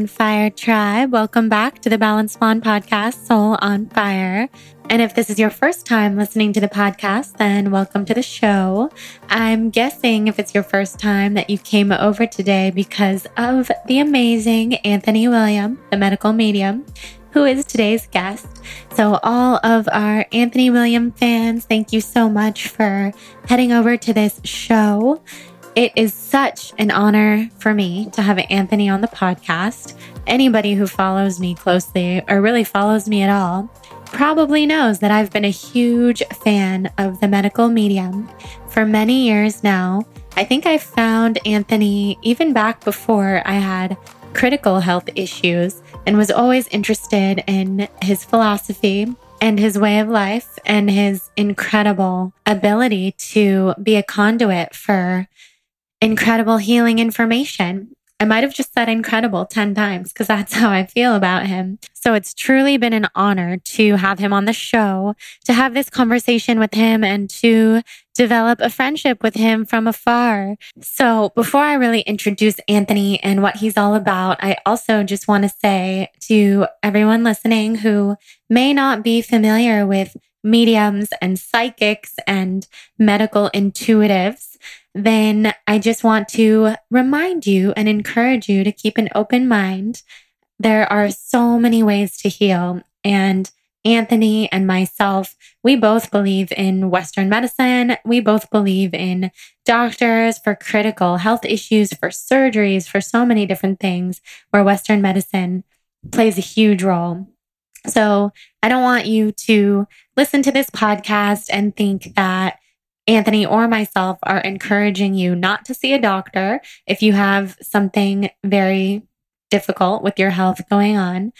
on Fire tribe. Welcome back to the Balanced Blonde podcast, Soul on Fire. And if this is your first time listening to the podcast, then welcome to the show. I'm guessing if it's your first time that you came over today because of the amazing Anthony William, the medical medium, who is today's guest. So, all of our Anthony William fans, thank you so much for heading over to this show. It is such an honor for me to have Anthony on the podcast. Anybody who follows me closely or really follows me at all probably knows that I've been a huge fan of the medical medium for many years now. I think I found Anthony even back before I had critical health issues and was always interested in his philosophy and his way of life and his incredible ability to be a conduit for incredible healing information. I might have just said incredible 10 times because that's how I feel about him. So it's truly been an honor to have him on the show, to have this conversation with him and to develop a friendship with him from afar. So before I really introduce Anthony and what he's all about, I also just want to say to everyone listening who may not be familiar with mediums and psychics and medical intuitives then I just want to remind you and encourage you to keep an open mind. There are so many ways to heal. And Anthony and myself, we both believe in Western medicine. We both believe in doctors for critical health issues, for surgeries, for so many different things where Western medicine plays a huge role. So I don't want you to listen to this podcast and think that Anthony or myself are encouraging you not to see a doctor if you have something very difficult with your health going on.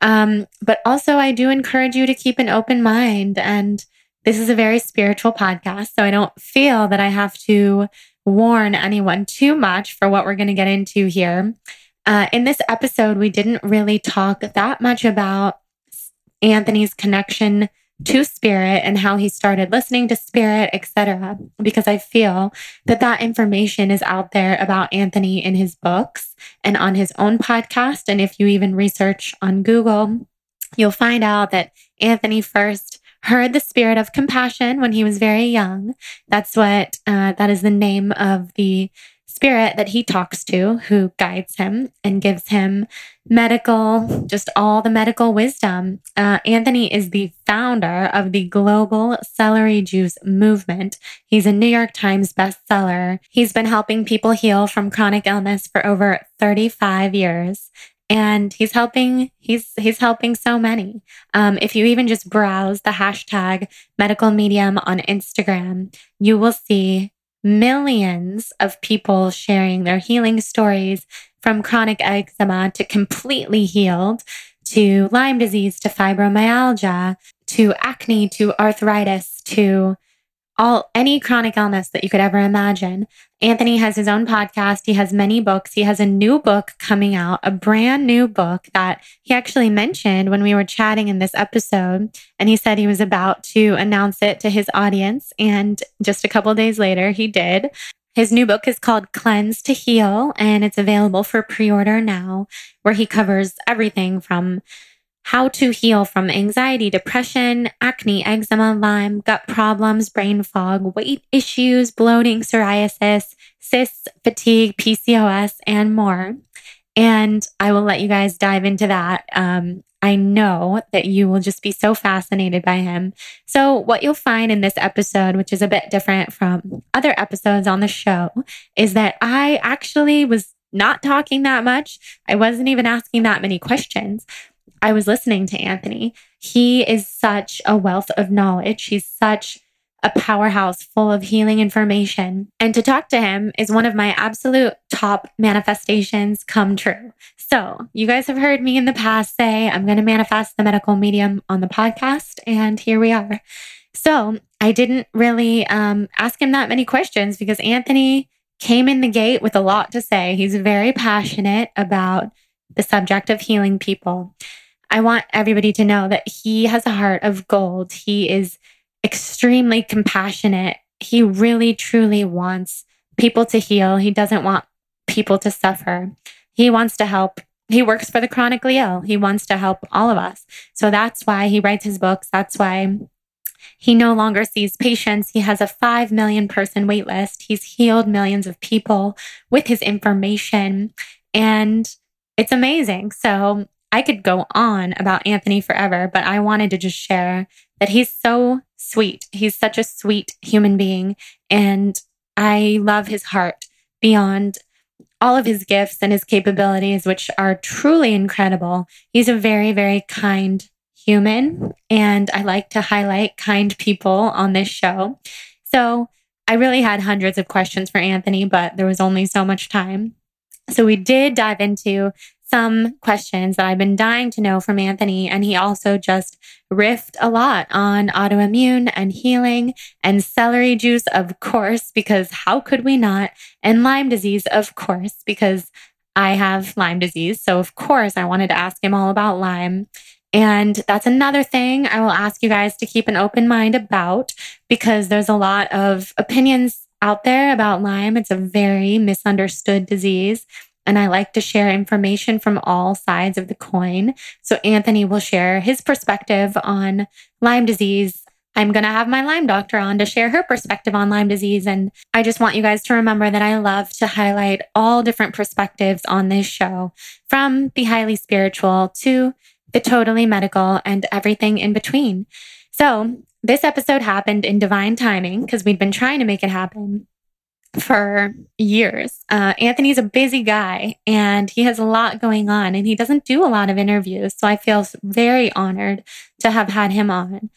Um, but also, I do encourage you to keep an open mind. And this is a very spiritual podcast. So I don't feel that I have to warn anyone too much for what we're going to get into here. Uh, in this episode, we didn't really talk that much about Anthony's connection to spirit and how he started listening to spirit, etc. Because I feel that that information is out there about Anthony in his books and on his own podcast. And if you even research on Google, you'll find out that Anthony first heard the spirit of compassion when he was very young. That's what, uh, that is the name of the spirit that he talks to who guides him and gives him medical, just all the medical wisdom. Uh, Anthony is the founder of the global celery juice movement. He's a New York Times bestseller. He's been helping people heal from chronic illness for over 35 years and he's helping he's he's helping so many um, if you even just browse the hashtag medical medium on instagram you will see millions of people sharing their healing stories from chronic eczema to completely healed to Lyme disease to fibromyalgia to acne to arthritis to all any chronic illness that you could ever imagine. Anthony has his own podcast. He has many books. He has a new book coming out, a brand new book that he actually mentioned when we were chatting in this episode. And he said he was about to announce it to his audience. And just a couple days later, he did. His new book is called Cleanse to Heal, and it's available for pre order now, where he covers everything from how to heal from anxiety, depression, acne, eczema, Lyme, gut problems, brain fog, weight issues, bloating, psoriasis, cysts, fatigue, PCOS, and more. And I will let you guys dive into that. Um, I know that you will just be so fascinated by him. So, what you'll find in this episode, which is a bit different from other episodes on the show, is that I actually was not talking that much. I wasn't even asking that many questions. I was listening to Anthony. He is such a wealth of knowledge. He's such a powerhouse full of healing information. And to talk to him is one of my absolute top manifestations come true. So, you guys have heard me in the past say, I'm going to manifest the medical medium on the podcast. And here we are. So, I didn't really um, ask him that many questions because Anthony came in the gate with a lot to say. He's very passionate about the subject of healing people. I want everybody to know that he has a heart of gold. He is extremely compassionate. He really, truly wants people to heal. He doesn't want people to suffer. He wants to help he works for the chronically ill. He wants to help all of us. So that's why he writes his books. That's why he no longer sees patients. He has a 5 million person wait list. He's healed millions of people with his information. And it's amazing. So I could go on about Anthony forever, but I wanted to just share that he's so sweet. He's such a sweet human being. And I love his heart beyond all of his gifts and his capabilities, which are truly incredible. He's a very, very kind human. And I like to highlight kind people on this show. So I really had hundreds of questions for Anthony, but there was only so much time. So we did dive into some questions that I've been dying to know from Anthony. And he also just riffed a lot on autoimmune and healing and celery juice, of course, because how could we not? And Lyme disease, of course, because I have Lyme disease. So, of course, I wanted to ask him all about Lyme. And that's another thing I will ask you guys to keep an open mind about because there's a lot of opinions out there about Lyme. It's a very misunderstood disease. And I like to share information from all sides of the coin. So Anthony will share his perspective on Lyme disease. I'm going to have my Lyme doctor on to share her perspective on Lyme disease. And I just want you guys to remember that I love to highlight all different perspectives on this show from the highly spiritual to the totally medical, and everything in between. So, this episode happened in divine timing because we'd been trying to make it happen for years. Uh, Anthony's a busy guy and he has a lot going on and he doesn't do a lot of interviews. So I feel very honored to have had him on.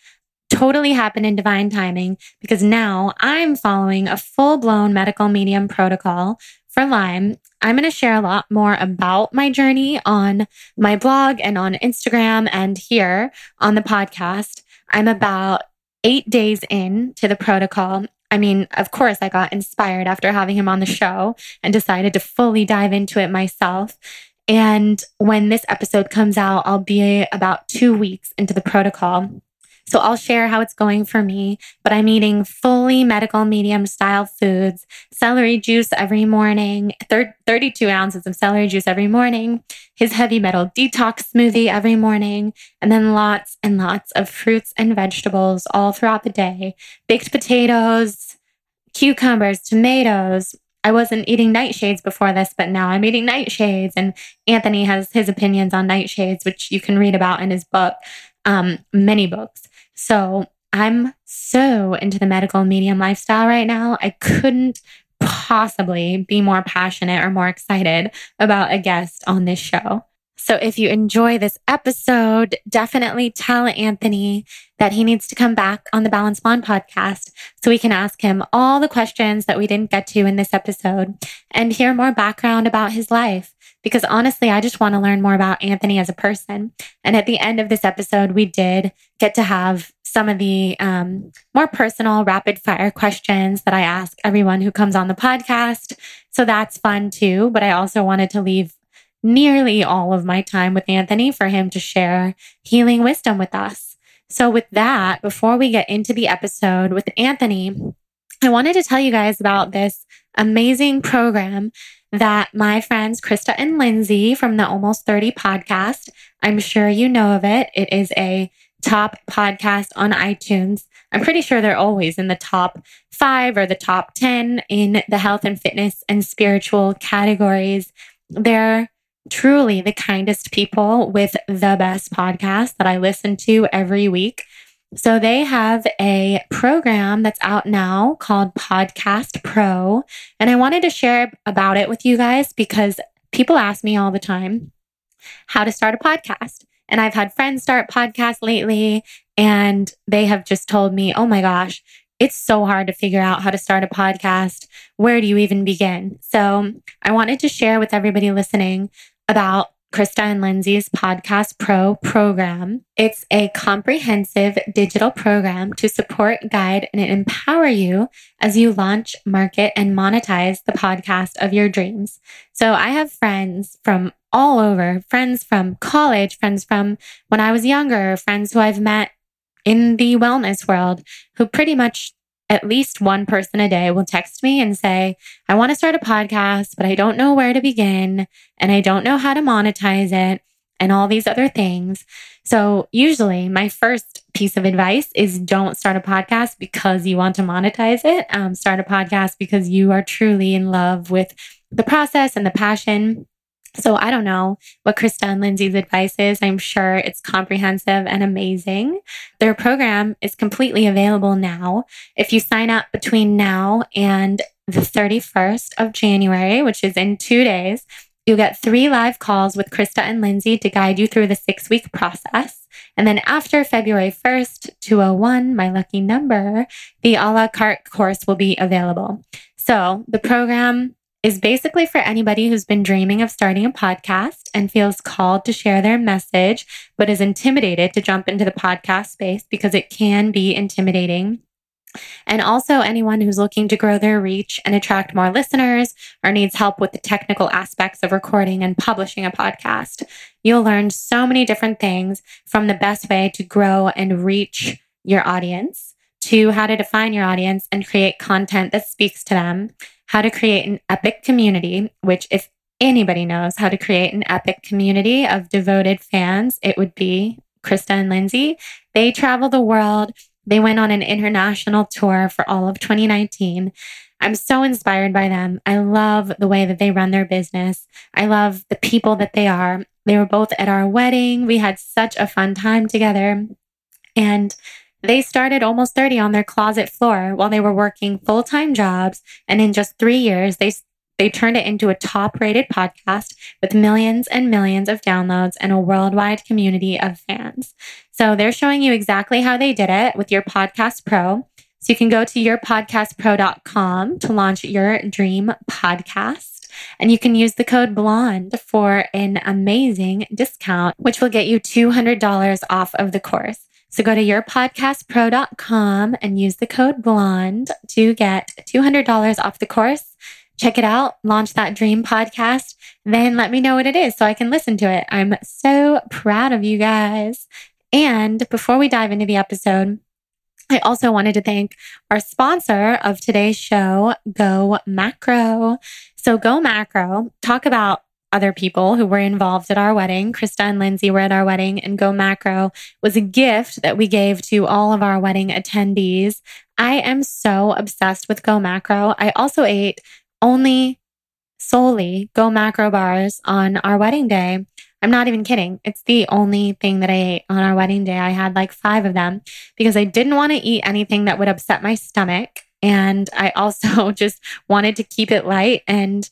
Totally happened in divine timing because now I'm following a full blown medical medium protocol for Lyme. I'm going to share a lot more about my journey on my blog and on Instagram and here on the podcast. I'm about eight days in to the protocol. I mean, of course, I got inspired after having him on the show and decided to fully dive into it myself. And when this episode comes out, I'll be about two weeks into the protocol. So I'll share how it's going for me, but I'm eating fully medical medium style foods, celery juice every morning, 32 ounces of celery juice every morning, his heavy metal detox smoothie every morning, and then lots and lots of fruits and vegetables all throughout the day, baked potatoes, cucumbers, tomatoes, I wasn't eating nightshades before this, but now I'm eating nightshades. And Anthony has his opinions on nightshades, which you can read about in his book, um, many books. So I'm so into the medical medium lifestyle right now. I couldn't possibly be more passionate or more excited about a guest on this show. So if you enjoy this episode, definitely tell Anthony that he needs to come back on the Balanced Blonde podcast so we can ask him all the questions that we didn't get to in this episode and hear more background about his life because honestly, I just want to learn more about Anthony as a person. And at the end of this episode, we did get to have some of the um, more personal rapid fire questions that I ask everyone who comes on the podcast. So that's fun too. But I also wanted to leave nearly all of my time with Anthony for him to share healing wisdom with us. So, with that, before we get into the episode with Anthony, I wanted to tell you guys about this amazing program that my friends Krista and Lindsey from the Almost 30 podcast, I'm sure you know of it. It is a top podcast on iTunes. I'm pretty sure they're always in the top five or the top 10 in the health and fitness and spiritual categories. They're truly the kindest people with the best podcast that I listen to every week. So they have a program that's out now called Podcast Pro. And I wanted to share about it with you guys because people ask me all the time how to start a podcast. And I've had friends start podcasts lately and they have just told me, oh my gosh, it's so hard to figure out how to start a podcast. Where do you even begin? So I wanted to share with everybody listening about Krista and Lindsey's Podcast Pro program. It's a comprehensive digital program to support, guide, and empower you as you launch, market, and monetize the podcast of your dreams. So I have friends from all over, friends from college, friends from when I was younger, friends who I've met in the wellness world who pretty much at least one person a day will text me and say, I want to start a podcast, but I don't know where to begin and I don't know how to monetize it and all these other things. So, usually, my first piece of advice is don't start a podcast because you want to monetize it. Um, start a podcast because you are truly in love with the process and the passion. So, I don't know what Krista and Lindsey's advice is. I'm sure it's comprehensive and amazing. Their program is completely available now. If you sign up between now and the 31st of January, which is in two days, You'll get three live calls with Krista and Lindsey to guide you through the six week process. And then after February 1st, 201, my lucky number, the a la carte course will be available. So the program is basically for anybody who's been dreaming of starting a podcast and feels called to share their message, but is intimidated to jump into the podcast space because it can be intimidating and also anyone who's looking to grow their reach and attract more listeners or needs help with the technical aspects of recording and publishing a podcast. You'll learn so many different things from the best way to grow and reach your audience to how to define your audience and create content that speaks to them, how to create an epic community, which if anybody knows how to create an epic community of devoted fans, it would be Krista and Lindsey. They travel the world they went on an international tour for all of 2019. I'm so inspired by them. I love the way that they run their business. I love the people that they are. They were both at our wedding. We had such a fun time together. And they started almost 30 on their closet floor while they were working full time jobs. And in just three years, they they turned it into a top rated podcast with millions and millions of downloads and a worldwide community of fans. So they're showing you exactly how they did it with your podcast pro. So you can go to yourpodcastpro.com to launch your dream podcast. And you can use the code BLONDE for an amazing discount, which will get you $200 off of the course. So go to yourpodcastpro.com and use the code BLONDE to get $200 off the course check it out, launch that dream podcast, then let me know what it is so I can listen to it. I'm so proud of you guys. And before we dive into the episode, I also wanted to thank our sponsor of today's show, Go Macro. So, Go Macro, talk about other people who were involved at our wedding. Krista and Lindsey were at our wedding, and Go Macro was a gift that we gave to all of our wedding attendees. I am so obsessed with Go Macro. I also ate only solely go macro bars on our wedding day. I'm not even kidding. It's the only thing that I ate on our wedding day. I had like five of them because I didn't want to eat anything that would upset my stomach. And I also just wanted to keep it light and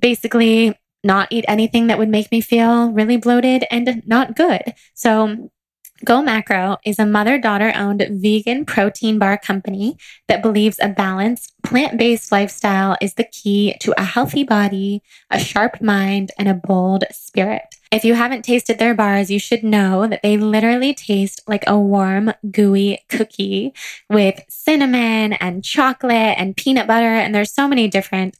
basically not eat anything that would make me feel really bloated and not good. So Go Macro is a mother daughter owned vegan protein bar company that believes a balanced, plant based lifestyle is the key to a healthy body, a sharp mind, and a bold spirit. If you haven't tasted their bars, you should know that they literally taste like a warm, gooey cookie with cinnamon and chocolate and peanut butter. And there's so many different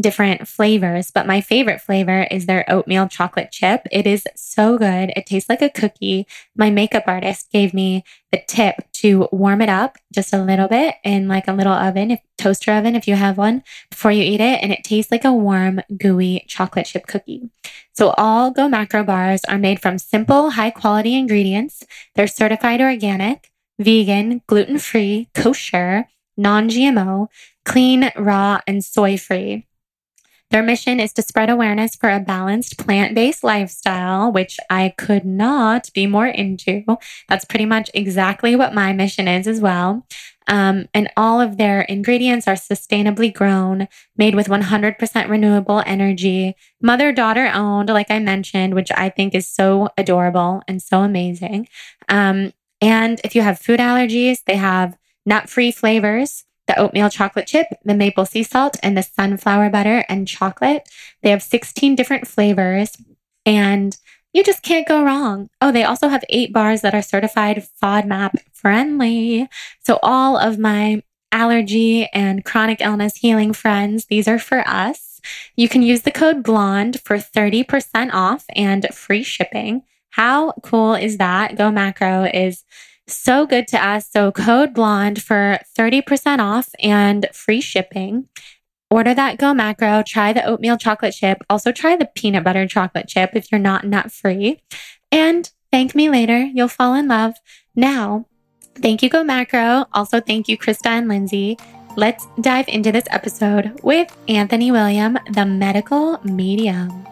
different flavors, but my favorite flavor is their oatmeal chocolate chip. It is so good. It tastes like a cookie. My makeup artist gave me the tip to warm it up just a little bit in like a little oven, if, toaster oven, if you have one, before you eat it. And it tastes like a warm, gooey chocolate chip cookie. So all Go Macro bars are made from simple, high quality ingredients. They're certified organic, vegan, gluten free, kosher, non GMO, clean, raw, and soy free. Their mission is to spread awareness for a balanced plant based lifestyle, which I could not be more into. That's pretty much exactly what my mission is as well. Um, and all of their ingredients are sustainably grown, made with 100% renewable energy, mother daughter owned, like I mentioned, which I think is so adorable and so amazing. Um, and if you have food allergies, they have nut free flavors the oatmeal chocolate chip, the maple sea salt, and the sunflower butter and chocolate. They have 16 different flavors and you just can't go wrong. Oh, they also have eight bars that are certified FODMAP friendly. So all of my allergy and chronic illness healing friends, these are for us. You can use the code BLONDE for 30% off and free shipping. How cool is that? Go Macro is So good to us. So code blonde for 30% off and free shipping. Order that Go Macro, try the oatmeal chocolate chip, also try the peanut butter chocolate chip if you're not nut free. And thank me later. You'll fall in love. Now, thank you, Go Macro. Also, thank you, Krista and Lindsey. Let's dive into this episode with Anthony William, the medical medium.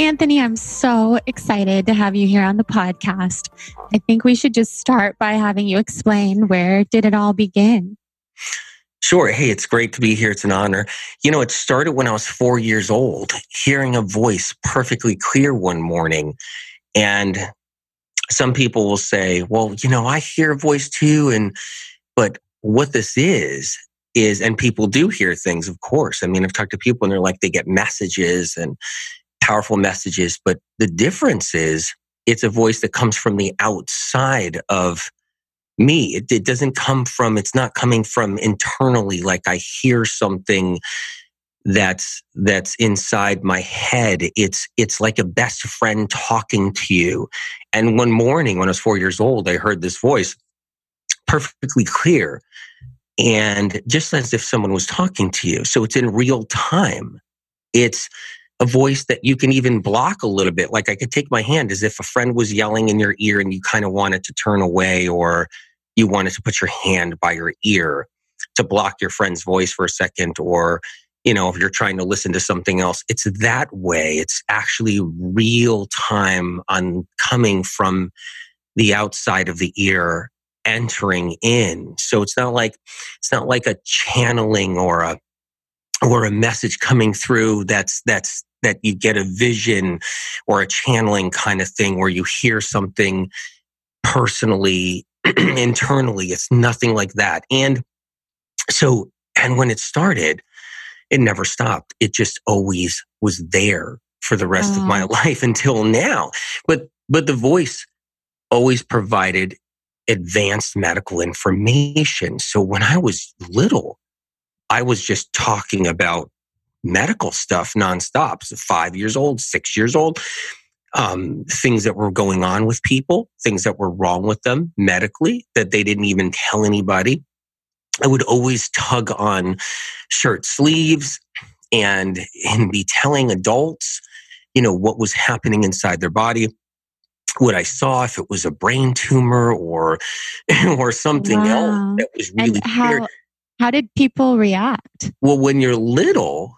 Anthony, I'm so excited to have you here on the podcast. I think we should just start by having you explain where did it all begin? Sure. Hey, it's great to be here. It's an honor. You know, it started when I was four years old, hearing a voice perfectly clear one morning. And some people will say, well, you know, I hear a voice too. And, but what this is, is, and people do hear things, of course. I mean, I've talked to people and they're like, they get messages and powerful messages. But the difference is it's a voice that comes from the outside of me. It, it, doesn't come from, it's not coming from internally, like I hear something that's that's inside my head it's it's like a best friend talking to you and one morning when i was 4 years old i heard this voice perfectly clear and just as if someone was talking to you so it's in real time it's a voice that you can even block a little bit. Like I could take my hand as if a friend was yelling in your ear and you kind of wanted to turn away or you wanted to put your hand by your ear to block your friend's voice for a second or you know if you're trying to listen to something else. It's that way. It's actually real time on coming from the outside of the ear entering in. So it's not like it's not like a channeling or a or a message coming through that's that's that you get a vision or a channeling kind of thing where you hear something personally internally. It's nothing like that. And so and when it started it never stopped. It just always was there for the rest of my mm. life until now. But but the voice always provided advanced medical information. So when i was little I was just talking about medical stuff nonstop. So five years old, six years old, um, things that were going on with people, things that were wrong with them medically that they didn't even tell anybody. I would always tug on shirt sleeves and and be telling adults, you know, what was happening inside their body what I saw, if it was a brain tumor or or something wow. else that was really and how, weird. How did people react? Well, when you're little,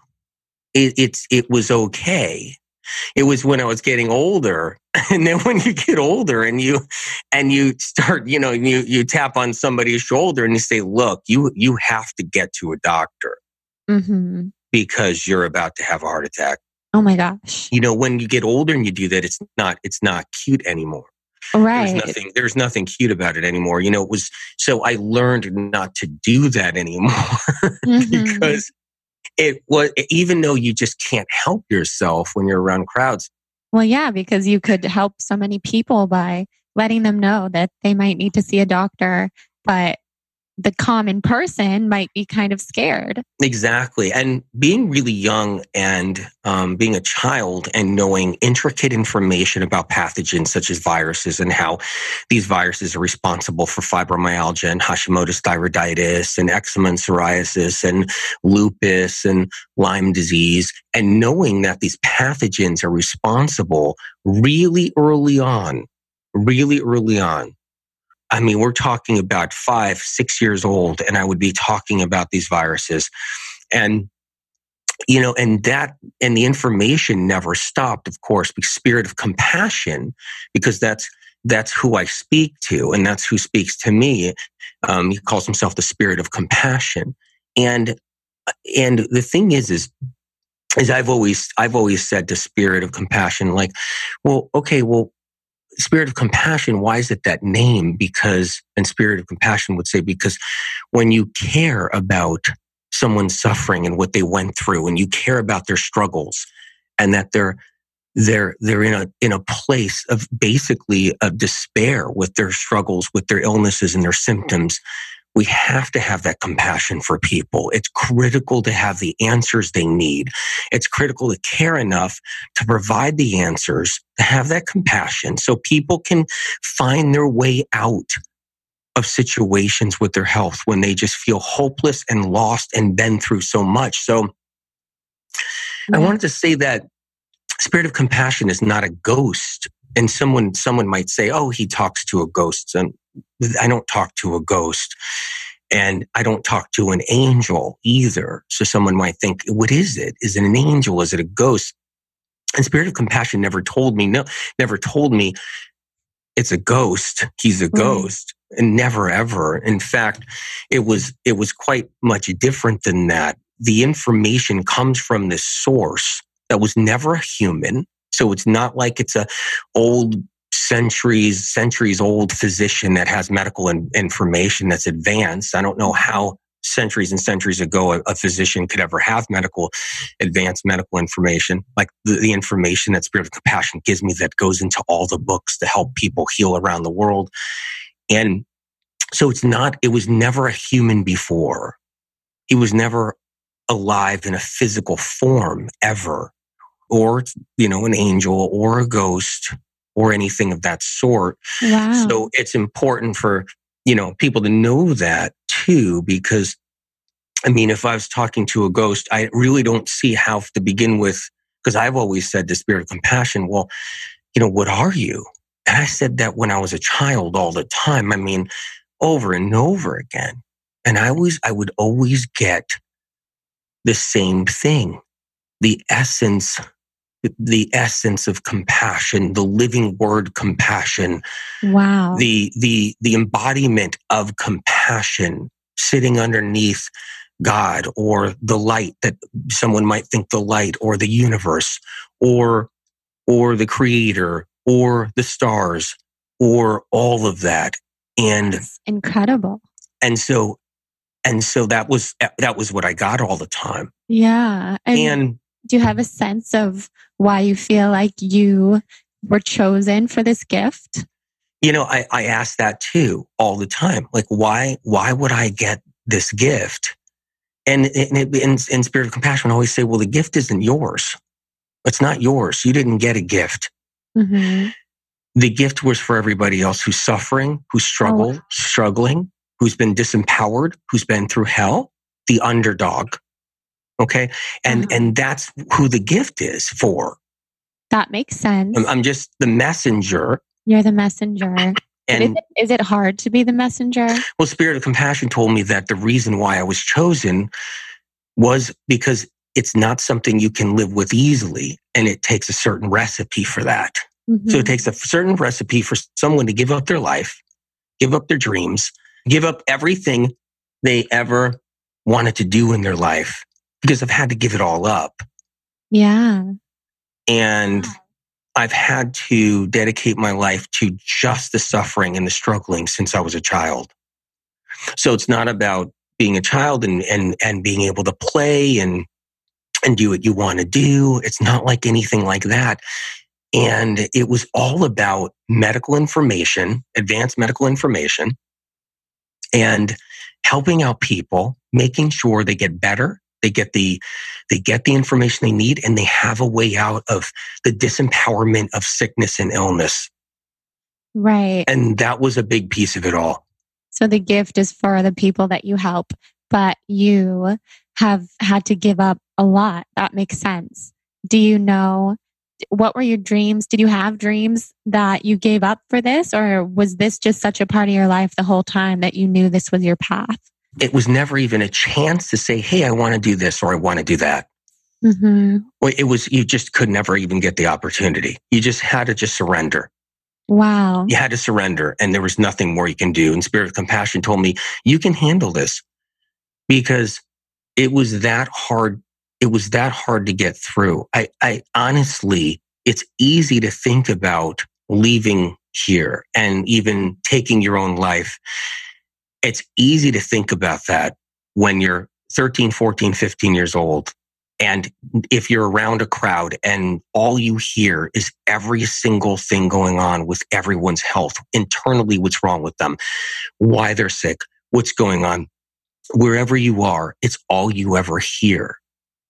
it, it's it was okay. It was when I was getting older, and then when you get older and you and you start, you know, you you tap on somebody's shoulder and you say, "Look, you you have to get to a doctor mm-hmm. because you're about to have a heart attack." Oh my gosh! You know, when you get older and you do that, it's not it's not cute anymore. Right. There's nothing, there's nothing cute about it anymore. You know, it was, so I learned not to do that anymore mm-hmm. because it was, even though you just can't help yourself when you're around crowds. Well, yeah, because you could help so many people by letting them know that they might need to see a doctor, but the common person might be kind of scared. Exactly. And being really young and um, being a child and knowing intricate information about pathogens such as viruses and how these viruses are responsible for fibromyalgia and Hashimoto's thyroiditis and eczema and psoriasis and lupus and Lyme disease, and knowing that these pathogens are responsible really early on, really early on I mean, we're talking about five, six years old, and I would be talking about these viruses. And you know, and that and the information never stopped, of course, because spirit of compassion, because that's that's who I speak to, and that's who speaks to me. Um, he calls himself the spirit of compassion, and and the thing is, is is I've always I've always said to spirit of compassion, like, well, okay, well, spirit of compassion why is it that name? Because and spirit of compassion would say because when you care about someone's suffering and what they went through and you care about their struggles and that they're they're they're in a in a place of basically of despair with their struggles with their illnesses and their symptoms we have to have that compassion for people. It's critical to have the answers they need. It's critical to care enough to provide the answers, to have that compassion so people can find their way out of situations with their health when they just feel hopeless and lost and been through so much. So yeah. I wanted to say that spirit of compassion is not a ghost. And someone, someone might say, Oh, he talks to a ghost. And I don't talk to a ghost and I don't talk to an angel either. So someone might think, what is it? Is it an angel? Is it a ghost? And Spirit of Compassion never told me, no, never told me it's a ghost. He's a mm-hmm. ghost. And never ever. In fact, it was, it was quite much different than that. The information comes from this source that was never a human. So it's not like it's a old centuries, centuries old physician that has medical in, information that's advanced. I don't know how centuries and centuries ago a, a, physician could ever have medical advanced medical information. Like the, the, information that spirit of compassion gives me that goes into all the books to help people heal around the world. And so it's not it was never a human before. He was never alive in a physical form ever or you know an angel or a ghost or anything of that sort. Wow. So it's important for, you know, people to know that too, because I mean, if I was talking to a ghost, I really don't see how to begin with, because I've always said the spirit of compassion, well, you know, what are you? And I said that when I was a child all the time. I mean, over and over again. And I was, I would always get the same thing. The essence the essence of compassion, the living word compassion. Wow. The, the, the embodiment of compassion sitting underneath God or the light that someone might think the light or the universe or, or the creator or the stars or all of that. And That's incredible. And so, and so that was, that was what I got all the time. Yeah. And, and do you have a sense of why you feel like you were chosen for this gift? You know, I, I ask that too all the time. Like, why, why would I get this gift? And, and in, in Spirit of Compassion, I always say, well, the gift isn't yours. It's not yours. You didn't get a gift. Mm-hmm. The gift was for everybody else who's suffering, who's struggled, oh. struggling, who's been disempowered, who's been through hell, the underdog. Okay. And, uh-huh. and that's who the gift is for. That makes sense. I'm, I'm just the messenger. You're the messenger. And is it, is it hard to be the messenger? Well, Spirit of Compassion told me that the reason why I was chosen was because it's not something you can live with easily. And it takes a certain recipe for that. Mm-hmm. So it mm-hmm. takes a certain recipe for someone to give up their life, give up their dreams, give up everything they ever wanted to do in their life because I've had to give it all up. Yeah. And I've had to dedicate my life to just the suffering and the struggling since I was a child. So it's not about being a child and, and, and being able to play and, and do what you want to do. It's not like anything like that. And it was all about medical information, advanced medical information, and helping out people, making sure they get better they get the, they get the information they need and they have a way out of the disempowerment of sickness and illness. Right. And that was a big piece of it all. So the gift is for the people that you help, but you have had to give up a lot. That makes sense. Do you know what were your dreams? Did you have dreams that you gave up for this, or was this just such a part of your life the whole time that you knew this was your path? It was never even a chance to say, Hey, I want to do this or I want to do that. Mm-hmm. It was, you just could never even get the opportunity. You just had to just surrender. Wow. You had to surrender and there was nothing more you can do. And Spirit of Compassion told me, you can handle this because it was that hard. It was that hard to get through. I, I honestly, it's easy to think about leaving here and even taking your own life. It's easy to think about that when you're 13, 14, 15 years old. And if you're around a crowd and all you hear is every single thing going on with everyone's health, internally, what's wrong with them, why they're sick, what's going on. Wherever you are, it's all you ever hear.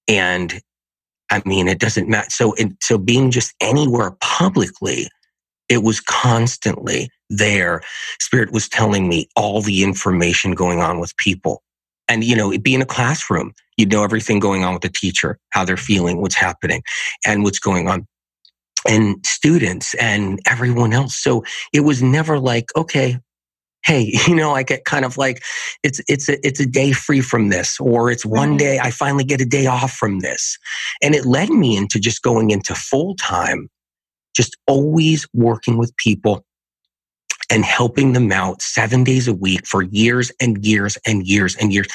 And I mean, it doesn't matter. So, it, so being just anywhere publicly, it was constantly there. Spirit was telling me all the information going on with people. And, you know, it'd be in a classroom. You'd know everything going on with the teacher, how they're feeling, what's happening, and what's going on and students and everyone else. So it was never like, okay, hey, you know, I get kind of like it's it's a it's a day free from this, or it's one mm-hmm. day I finally get a day off from this. And it led me into just going into full time, just always working with people and helping them out seven days a week for years and years and years and years,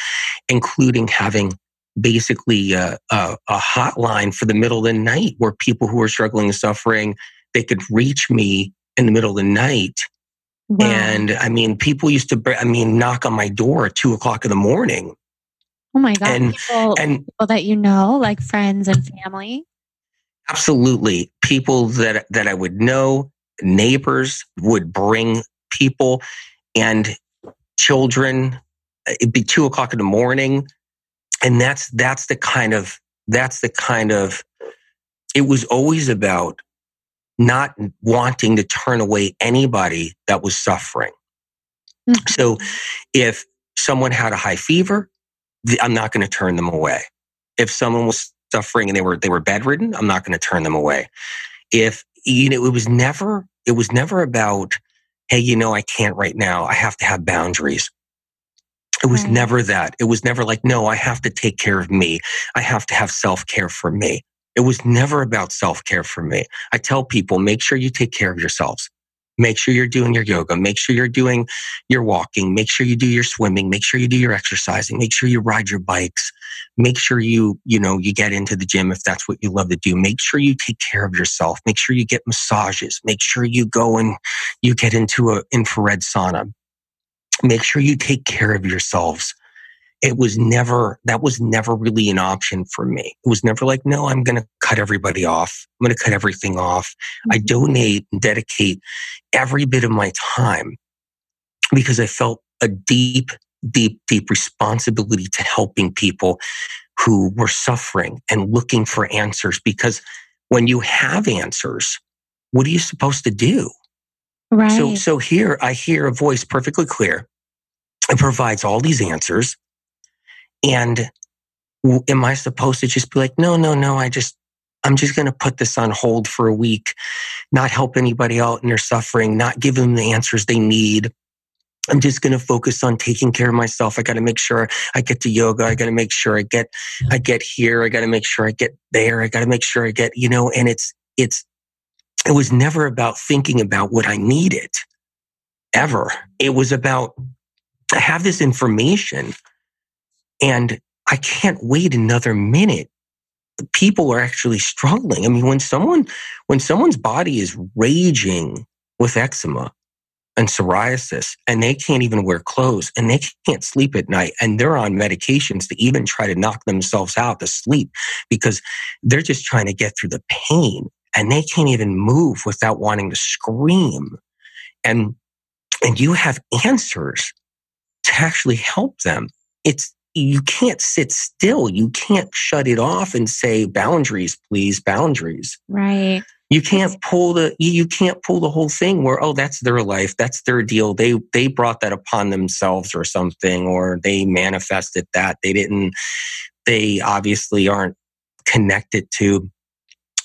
including having basically a, a, a, hotline for the middle of the night where people who are struggling and suffering they could reach me in the middle of the night. Wow. and i mean people used to i mean knock on my door at two o'clock in the morning. Oh my god and, people, and people that you know like friends and family absolutely people that that i would know neighbors would bring people and children it'd be two o'clock in the morning. And that's that's the kind of that's the kind of it was always about not wanting to turn away anybody that was suffering. Mm-hmm. so if someone had a high fever i'm not going to turn them away. If someone was suffering and they were they were bedridden i'm not going to turn them away if you know it was never it was never about hey you know i can't right now i have to have boundaries it was right. never that. It was never like, no, I have to take care of me. I have to have self care for me. It was never about self care for me. I tell people, make sure you take care of yourselves. Make sure you're doing your yoga. Make sure you're doing your walking. Make sure you do your swimming. Make sure you do your exercising. Make sure you ride your bikes. Make sure you, you know, you get into the gym if that's what you love to do. Make sure you take care of yourself. Make sure you get massages. Make sure you go and you get into an infrared sauna make sure you take care of yourselves. It was never, that was never really an option for me. It was never like, no, I'm going to cut everybody off. I'm going to cut everything off. Mm-hmm. I donate and dedicate every bit of my time because I felt a deep, deep, deep responsibility to helping people who were suffering and looking for answers. Because when you have answers, what are you supposed to do? Right. So, so here I hear a voice perfectly clear. It provides all these answers. And am I supposed to just be like, no, no, no, I just, I'm just going to put this on hold for a week, not help anybody out in their suffering, not give them the answers they need. I'm just going to focus on taking care of myself. I got to make sure I get to yoga. I got to make sure I get, I get here. I got to make sure I get there. I got to make sure I get, you know, and it's, it's, it was never about thinking about what I needed ever. It was about I have this information and I can't wait another minute. People are actually struggling. I mean, when someone, when someone's body is raging with eczema and psoriasis and they can't even wear clothes and they can't sleep at night and they're on medications to even try to knock themselves out to sleep because they're just trying to get through the pain and they can't even move without wanting to scream. And, and you have answers to actually help them. It's, you can't sit still. You can't shut it off and say boundaries, please, boundaries. Right. You can't pull the you can't pull the whole thing where oh that's their life that's their deal they they brought that upon themselves or something or they manifested that they didn't they obviously aren't connected to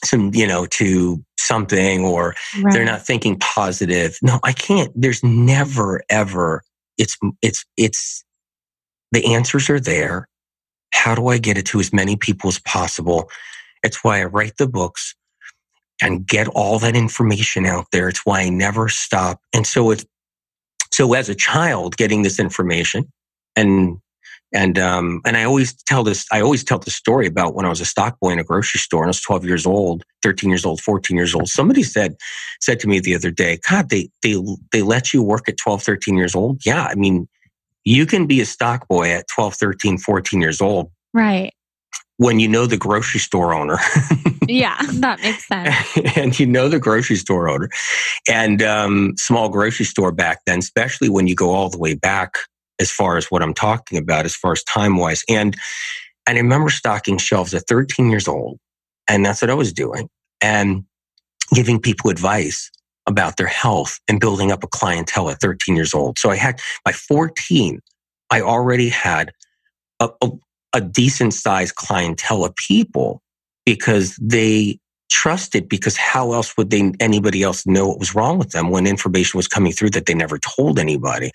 some, you know, to something or right. they're not thinking positive. No, I can't. There's never, ever, it's, it's, it's, the answers are there. How do I get it to as many people as possible? It's why I write the books and get all that information out there. It's why I never stop. And so it's, so as a child getting this information and and um, and I always tell this. I always tell the story about when I was a stock boy in a grocery store and I was 12 years old, 13 years old, 14 years old. Somebody said said to me the other day, "God, they they they let you work at 12, 13 years old." Yeah, I mean, you can be a stock boy at 12, 13, 14 years old. Right. When you know the grocery store owner. yeah, that makes sense. and you know the grocery store owner, and um, small grocery store back then, especially when you go all the way back as far as what I'm talking about, as far as time wise. And, and I remember stocking shelves at 13 years old. And that's what I was doing and giving people advice about their health and building up a clientele at 13 years old. So I had by 14, I already had a, a, a decent sized clientele of people because they trusted because how else would they anybody else know what was wrong with them when information was coming through that they never told anybody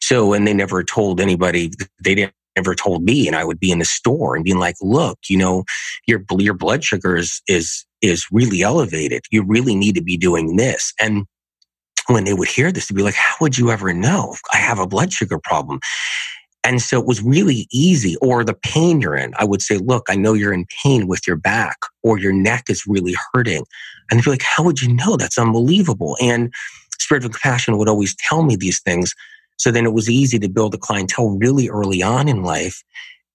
so and they never told anybody they didn't never told me and i would be in the store and being like look you know your your blood sugar is is is really elevated you really need to be doing this and when they would hear this, they'd be like, how would you ever know? I have a blood sugar problem. And so it was really easy. Or the pain you're in, I would say, look, I know you're in pain with your back or your neck is really hurting. And they'd be like, how would you know? That's unbelievable. And Spirit of Compassion would always tell me these things. So then it was easy to build a clientele really early on in life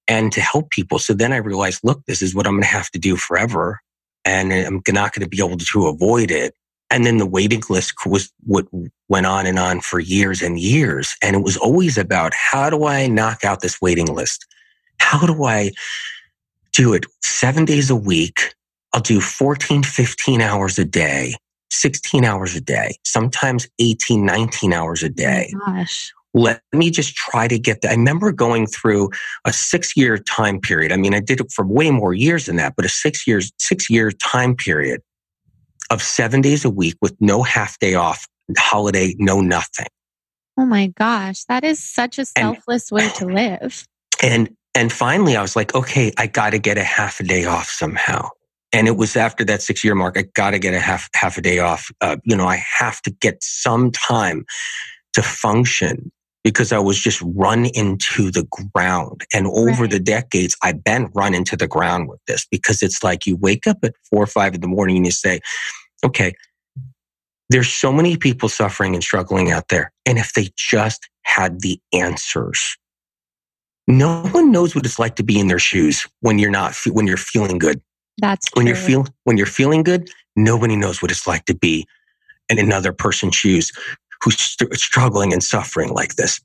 and to help people. So then I realized, look, this is what I'm going to have to do forever. And I'm not going to be able to avoid it. And then the waiting list was what went on and on for years and years. And it was always about how do I knock out this waiting list? How do I do it seven days a week? I'll do 14, 15 hours a day, 16 hours a day, sometimes 18, 19 hours a day. Oh gosh. Let me just try to get that. I remember going through a six year time period. I mean, I did it for way more years than that, but a six years, six year time period of seven days a week with no half day off, holiday, no nothing. Oh my gosh, that is such a selfless and, way to live. And and finally I was like, okay, I got to get a half a day off somehow. And it was after that six year mark, I got to get a half half a day off. Uh, you know, I have to get some time to function because I was just run into the ground. And over right. the decades, I've been run into the ground with this because it's like you wake up at four or five in the morning and you say, okay, there's so many people suffering and struggling out there. And if they just had the answers, no one knows what it's like to be in their shoes when you're not, when you're feeling good. That's when true. you're feel, when you're feeling good, nobody knows what it's like to be in another person's shoes who's st- struggling and suffering like this.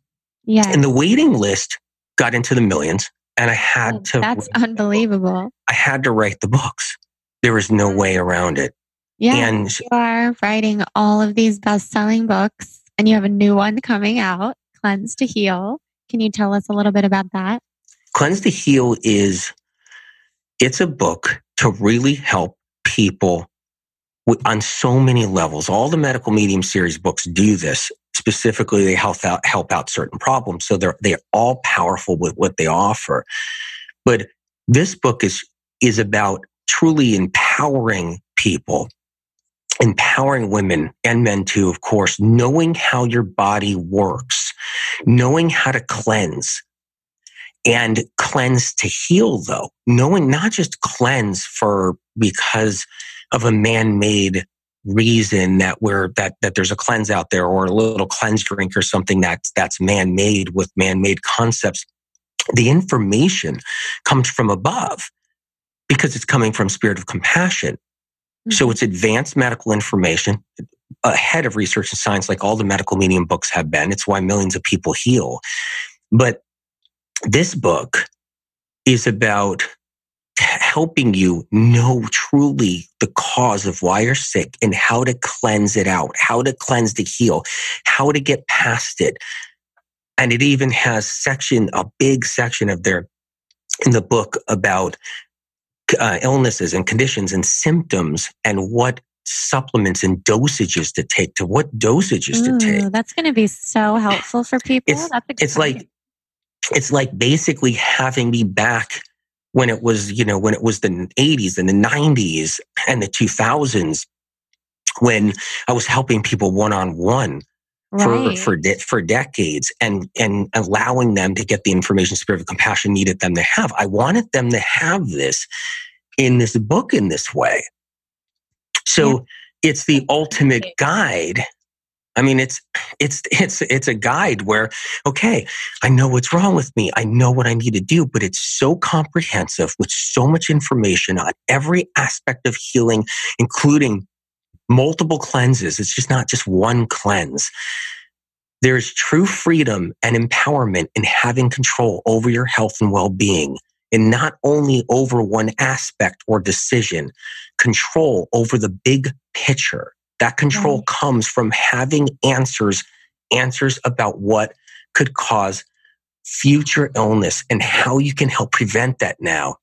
Yeah. And the waiting list got into the millions and I had oh, to That's unbelievable. I had to write the books. There was no way around it. Yeah. And you are writing all of these best-selling books and you have a new one coming out, Cleanse to Heal. Can you tell us a little bit about that? Cleanse to Heal is it's a book to really help people on so many levels. All the medical medium series books do this. Specifically, they help out, help out certain problems. So they're, they're all powerful with what they offer. But this book is, is about truly empowering people, empowering women and men too, of course, knowing how your body works, knowing how to cleanse, and cleanse to heal though. Knowing not just cleanse for because of a man-made reason that we're that that there's a cleanse out there or a little cleanse drink or something that's that's man-made with man-made concepts the information comes from above because it's coming from spirit of compassion. Mm-hmm. so it's advanced medical information ahead of research and science like all the medical medium books have been. It's why millions of people heal. But this book is about helping you know truly the cause of why you're sick and how to cleanse it out, how to cleanse to heal, how to get past it. And it even has section, a big section of there in the book about uh, illnesses and conditions and symptoms and what supplements and dosages to take to what dosages Ooh, to take. That's going to be so helpful for people. It's, it's like it's like basically having me back when it was, you know, when it was the 80s and the 90s and the 2000s when I was helping people one on one for for de- for decades and and allowing them to get the information spirit of compassion needed them to have. I wanted them to have this in this book in this way. So yeah. it's the ultimate guide I mean, it's, it's, it's, it's a guide where, okay, I know what's wrong with me. I know what I need to do, but it's so comprehensive with so much information on every aspect of healing, including multiple cleanses. It's just not just one cleanse. There's true freedom and empowerment in having control over your health and well-being and not only over one aspect or decision, control over the big picture. That control right. comes from having answers, answers about what could cause future illness and how you can help prevent that now.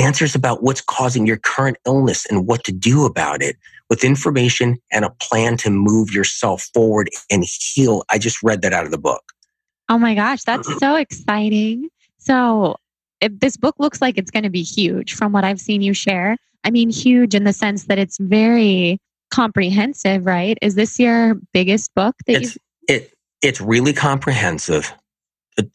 Answers about what's causing your current illness and what to do about it with information and a plan to move yourself forward and heal. I just read that out of the book. Oh my gosh, that's so exciting. So, this book looks like it's going to be huge from what I've seen you share. I mean, huge in the sense that it's very comprehensive, right? Is this your biggest book that it's, it it's really comprehensive.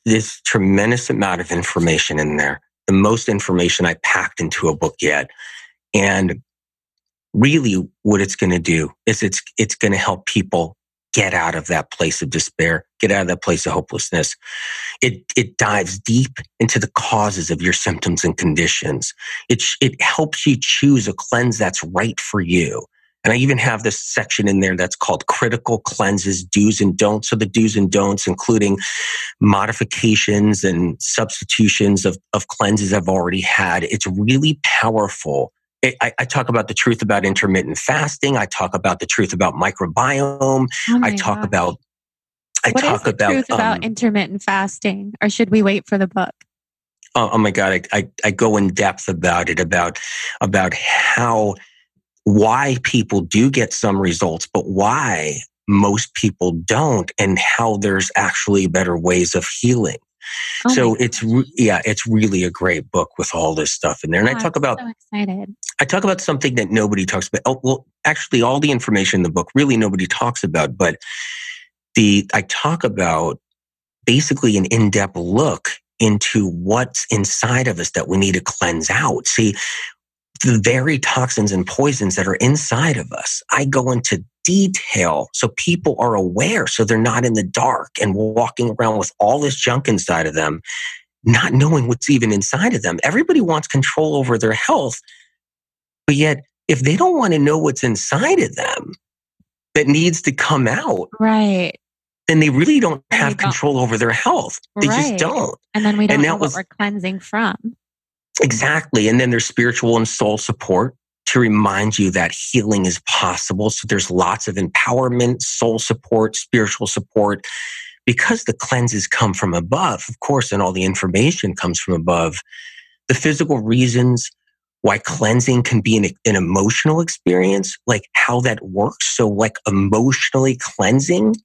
There's tremendous amount of information in there. The most information I packed into a book yet. And really what it's going to do is it's it's going to help people get out of that place of despair, get out of that place of hopelessness. It, it dives deep into the causes of your symptoms and conditions. It, it helps you choose a cleanse that's right for you. And I even have this section in there that's called critical cleanses, do's and don'ts. So the do's and don'ts, including modifications and substitutions of, of cleanses I've already had. It's really powerful I, I, talk about the truth about intermittent fasting. I talk about the truth about microbiome. Oh I talk gosh. about. I what talk about truth um, about intermittent fasting, or should we wait for the book? Oh, oh my god, I, I, I go in depth about it about about how why people do get some results, but why most people don't, and how there's actually better ways of healing. Oh so it's re- yeah, it's really a great book with all this stuff in there. And oh, I talk about so excited. I talk about something that nobody talks about. Oh, well, actually, all the information in the book really nobody talks about, but the I talk about basically an in-depth look into what's inside of us that we need to cleanse out. See, the very toxins and poisons that are inside of us. I go into detail so people are aware so they're not in the dark and walking around with all this junk inside of them, not knowing what's even inside of them. Everybody wants control over their health, but yet if they don't want to know what's inside of them that needs to come out. Right. Then they really don't have control over their health. They right. just don't. And then we don't know what was, we're cleansing from. Exactly. And then there's spiritual and soul support to remind you that healing is possible. So there's lots of empowerment, soul support, spiritual support. Because the cleanses come from above, of course, and all the information comes from above, the physical reasons why cleansing can be an, an emotional experience, like how that works. So, like emotionally cleansing.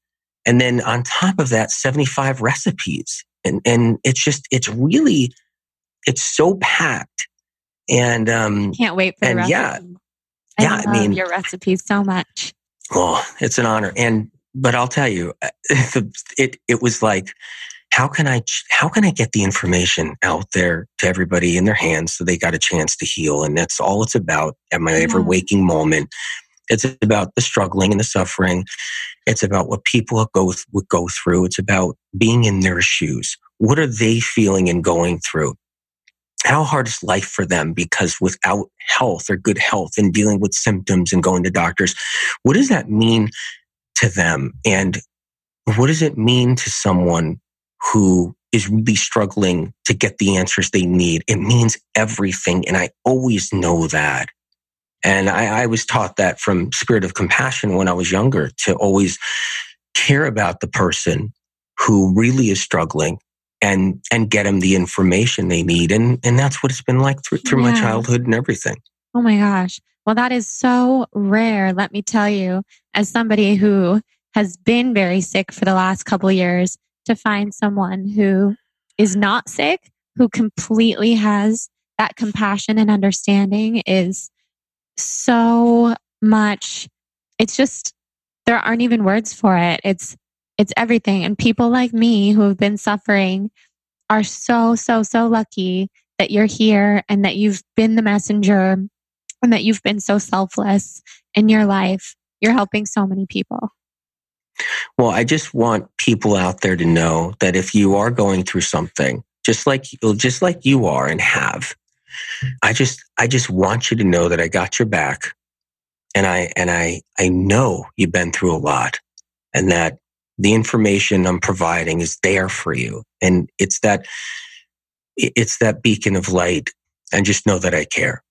And then on top of that, 75 recipes. And, and it's just, it's really it's so packed. And um can't wait for and the yeah. I yeah, I mean your recipes so much. Oh, it's an honor. And but I'll tell you, it it was like how can I how can I get the information out there to everybody in their hands so they got a chance to heal? And that's all it's about at my yeah. ever waking moment. It's about the struggling and the suffering. It's about what people go would go through. It's about being in their shoes. What are they feeling and going through? How hard is life for them? Because without health or good health and dealing with symptoms and going to doctors, what does that mean to them? And what does it mean to someone who is really struggling to get the answers they need? It means everything. And I always know that. And I, I was taught that from spirit of compassion when I was younger to always care about the person who really is struggling and and get them the information they need. And and that's what it's been like through, through yeah. my childhood and everything. Oh my gosh. Well that is so rare let me tell you as somebody who has been very sick for the last couple years to find someone who is not sick who completely has that compassion and understanding is so much it's just there aren't even words for it. It's it's everything. And people like me who have been suffering are so, so, so lucky that you're here and that you've been the messenger and that you've been so selfless in your life. You're helping so many people. Well, I just want people out there to know that if you are going through something, just like just like you are and have, I just I just want you to know that I got your back, and I and I I know you've been through a lot, and that the information I'm providing is there for you. And it's that, it's that beacon of light and just know that I care.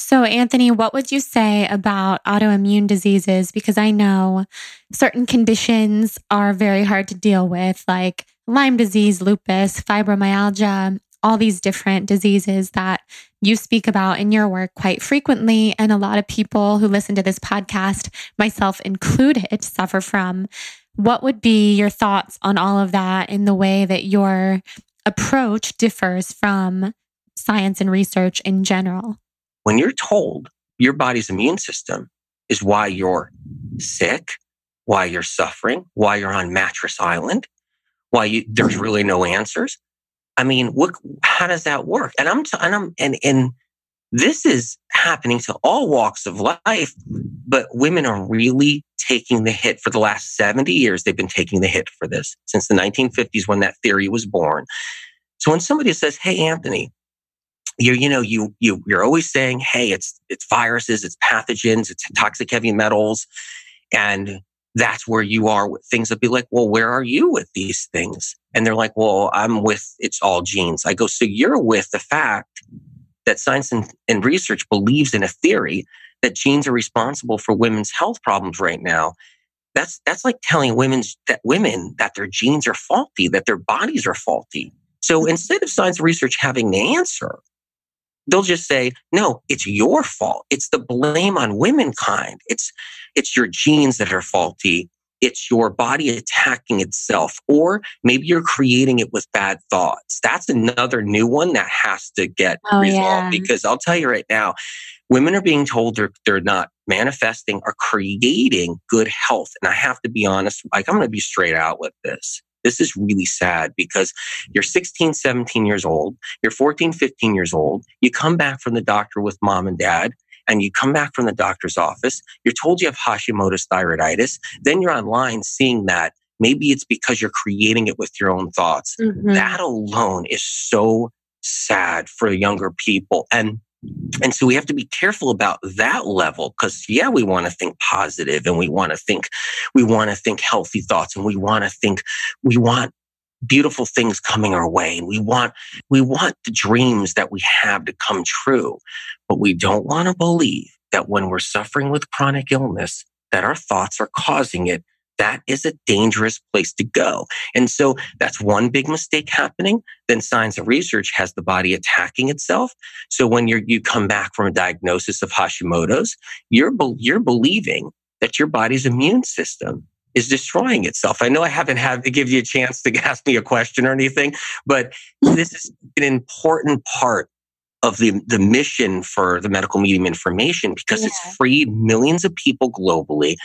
So, Anthony, what would you say about autoimmune diseases? Because I know certain conditions are very hard to deal with, like Lyme disease, lupus, fibromyalgia, all these different diseases that you speak about in your work quite frequently. And a lot of people who listen to this podcast, myself included, suffer from. What would be your thoughts on all of that in the way that your approach differs from science and research in general? When you're told your body's immune system is why you're sick, why you're suffering, why you're on mattress island, why you, there's really no answers. I mean, what, how does that work? And I'm, t- and I'm, and, and this is happening to all walks of life, but women are really taking the hit for the last 70 years. They've been taking the hit for this since the 1950s when that theory was born. So when somebody says, Hey, Anthony, you you know you you you're always saying hey it's it's viruses it's pathogens it's toxic heavy metals and that's where you are with things that be like well where are you with these things and they're like well i'm with it's all genes i go so you're with the fact that science and, and research believes in a theory that genes are responsible for women's health problems right now that's that's like telling women that women that their genes are faulty that their bodies are faulty so mm-hmm. instead of science research having the answer they'll just say, no, it's your fault. It's the blame on womankind. It's, it's your genes that are faulty. It's your body attacking itself, or maybe you're creating it with bad thoughts. That's another new one that has to get oh, resolved yeah. because I'll tell you right now, women are being told they're, they're not manifesting or creating good health. And I have to be honest, like I'm going to be straight out with this. This is really sad because you're 16, 17 years old, you're 14, 15 years old, you come back from the doctor with mom and dad, and you come back from the doctor's office, you're told you have Hashimoto's thyroiditis, then you're online seeing that maybe it's because you're creating it with your own thoughts. Mm-hmm. That alone is so sad for younger people. And and so we have to be careful about that level because yeah, we want to think positive and we want to think, we want to think healthy thoughts and we want to think, we want beautiful things coming our way. And we want, we want the dreams that we have to come true, but we don't want to believe that when we're suffering with chronic illness, that our thoughts are causing it that is a dangerous place to go. And so that's one big mistake happening. Then science and research has the body attacking itself. So when you you come back from a diagnosis of Hashimoto's, you're, you're believing that your body's immune system is destroying itself. I know I haven't had to give you a chance to ask me a question or anything, but hmm. this is an important part of the, the mission for the medical medium information because yeah. it's freed millions of people globally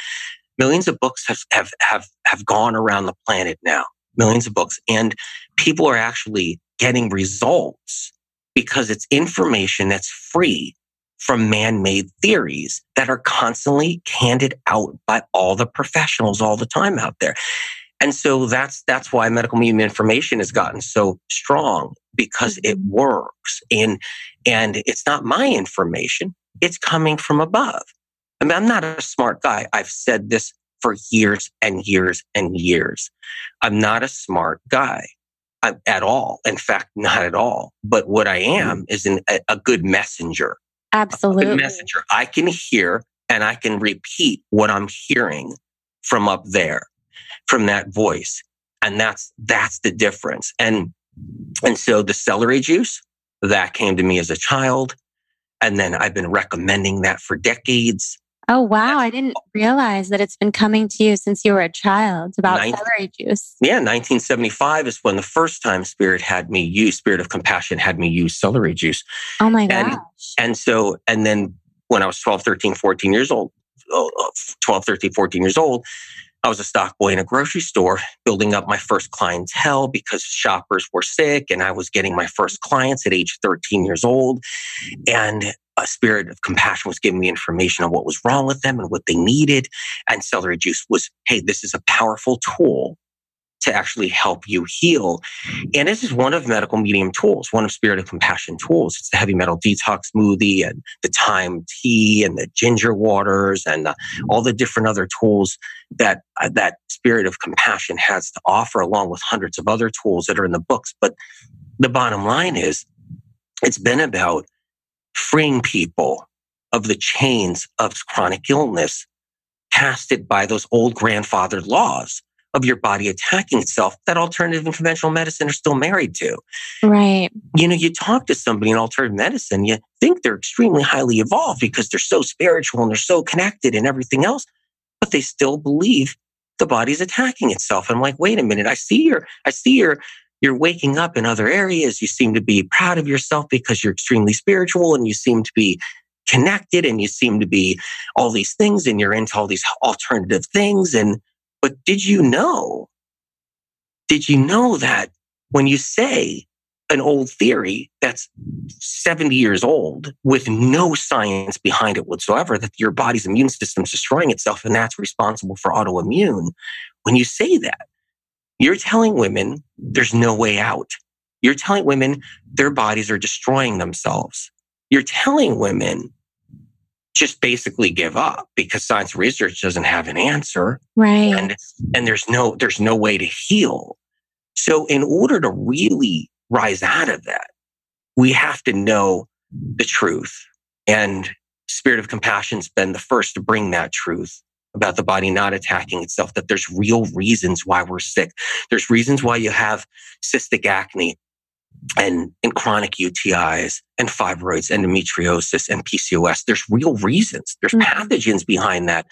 millions of books have, have, have, have gone around the planet now, millions of books. And people are actually getting results because it's information that's free from man-made theories that are constantly handed out by all the professionals all the time out there. And so that's that's why medical medium information has gotten so strong because it mm-hmm. works. And and it's not my information, it's coming from above. I mean, I'm not a smart guy. I've said this for years and years and years. I'm not a smart guy at all. In fact, not at all. But what I am mm. is an, a, a good messenger. Absolutely. messenger. I can hear and I can repeat what I'm hearing from up there, from that voice. And that's, that's the difference. And, and so the celery juice that came to me as a child. And then I've been recommending that for decades. Oh, wow. I didn't realize that it's been coming to you since you were a child about 19, celery juice. Yeah, 1975 is when the first time Spirit had me use, Spirit of Compassion had me use celery juice. Oh my gosh. And, and so, and then when I was 12, 13, 14 years old, oh, oh, 12, 13, 14 years old, I was a stock boy in a grocery store, building up my first clientele because shoppers were sick and I was getting my first clients at age 13 years old. And a spirit of compassion was giving me information on what was wrong with them and what they needed. And celery juice was, hey, this is a powerful tool to actually help you heal. And this is one of medical medium tools, one of spirit of compassion tools. It's the heavy metal detox smoothie and the thyme tea and the ginger waters and the, all the different other tools that uh, that spirit of compassion has to offer along with hundreds of other tools that are in the books. But the bottom line is it's been about freeing people of the chains of chronic illness casted by those old grandfathered laws of your body attacking itself that alternative and conventional medicine are still married to. Right. You know, you talk to somebody in alternative medicine, you think they're extremely highly evolved because they're so spiritual and they're so connected and everything else, but they still believe the body's attacking itself. I'm like, wait a minute, I see your, I see your, you're waking up in other areas. You seem to be proud of yourself because you're extremely spiritual and you seem to be connected and you seem to be all these things and you're into all these alternative things. And, but did you know, did you know that when you say an old theory that's 70 years old with no science behind it whatsoever, that your body's immune system's destroying itself and that's responsible for autoimmune. When you say that, you're telling women there's no way out. You're telling women their bodies are destroying themselves. You're telling women just basically give up because science research doesn't have an answer. Right. And, and there's no, there's no way to heal. So in order to really rise out of that, we have to know the truth. And Spirit of Compassion's been the first to bring that truth about the body not attacking itself, that there's real reasons why we're sick. There's reasons why you have cystic acne and, and chronic UTIs and fibroids, endometriosis and PCOS. There's real reasons. There's mm-hmm. pathogens behind that.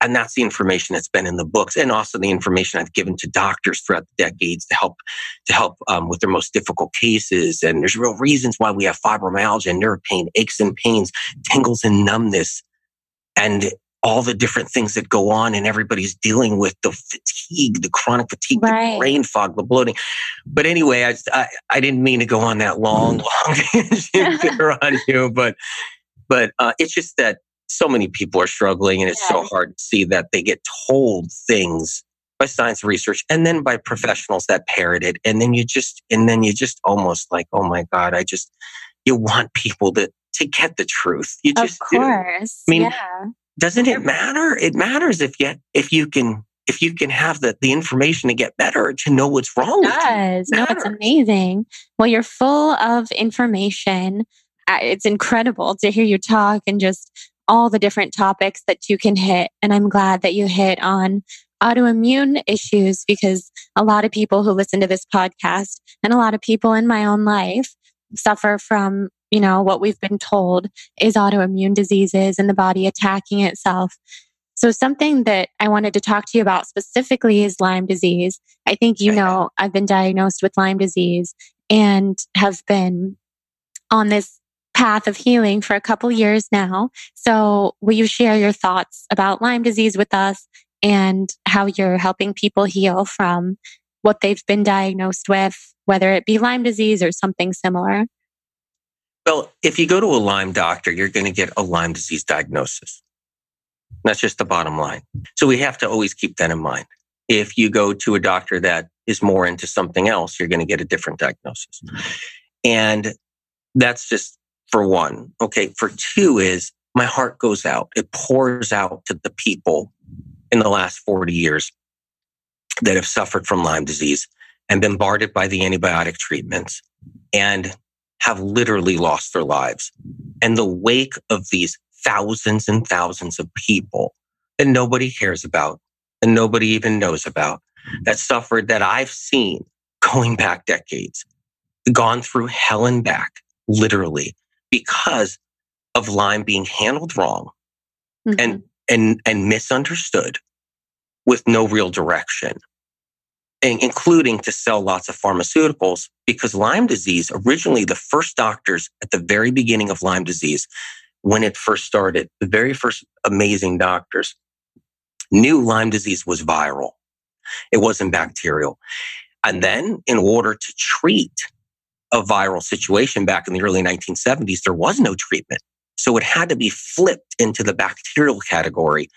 And that's the information that's been in the books and also the information I've given to doctors throughout the decades to help, to help um, with their most difficult cases. And there's real reasons why we have fibromyalgia, nerve pain, aches and pains, tingles and numbness. And all the different things that go on and everybody's dealing with the fatigue, the chronic fatigue, right. the brain fog, the bloating. But anyway, I, I, I, didn't mean to go on that long, long tangent on you, but, but uh, it's just that so many people are struggling and it's yeah. so hard to see that they get told things by science research and then by professionals that parrot it. And then you just, and then you just almost like, oh my God, I just, you want people to, to get the truth. You just, of course. Do. I mean, yeah doesn't it matter? It matters if you if you can if you can have the, the information to get better to know what's wrong. It does. It no, it's amazing. Well, you're full of information. It's incredible to hear you talk and just all the different topics that you can hit. And I'm glad that you hit on autoimmune issues because a lot of people who listen to this podcast and a lot of people in my own life suffer from you know, what we've been told is autoimmune diseases and the body attacking itself. So something that I wanted to talk to you about specifically is Lyme disease. I think you know I've been diagnosed with Lyme disease and have been on this path of healing for a couple years now. So will you share your thoughts about Lyme disease with us and how you're helping people heal from what they've been diagnosed with, whether it be Lyme disease or something similar? Well, if you go to a Lyme doctor, you're going to get a Lyme disease diagnosis. That's just the bottom line. So we have to always keep that in mind. If you go to a doctor that is more into something else, you're going to get a different diagnosis. And that's just for one. Okay. For two is my heart goes out. It pours out to the people in the last 40 years that have suffered from Lyme disease and bombarded by the antibiotic treatments and have literally lost their lives. And the wake of these thousands and thousands of people that nobody cares about and nobody even knows about that suffered that I've seen going back decades, gone through hell and back, literally, because of Lyme being handled wrong mm-hmm. and, and, and misunderstood with no real direction including to sell lots of pharmaceuticals because Lyme disease, originally the first doctors at the very beginning of Lyme disease, when it first started, the very first amazing doctors knew Lyme disease was viral. It wasn't bacterial. And then in order to treat a viral situation back in the early 1970s, there was no treatment. So it had to be flipped into the bacterial category.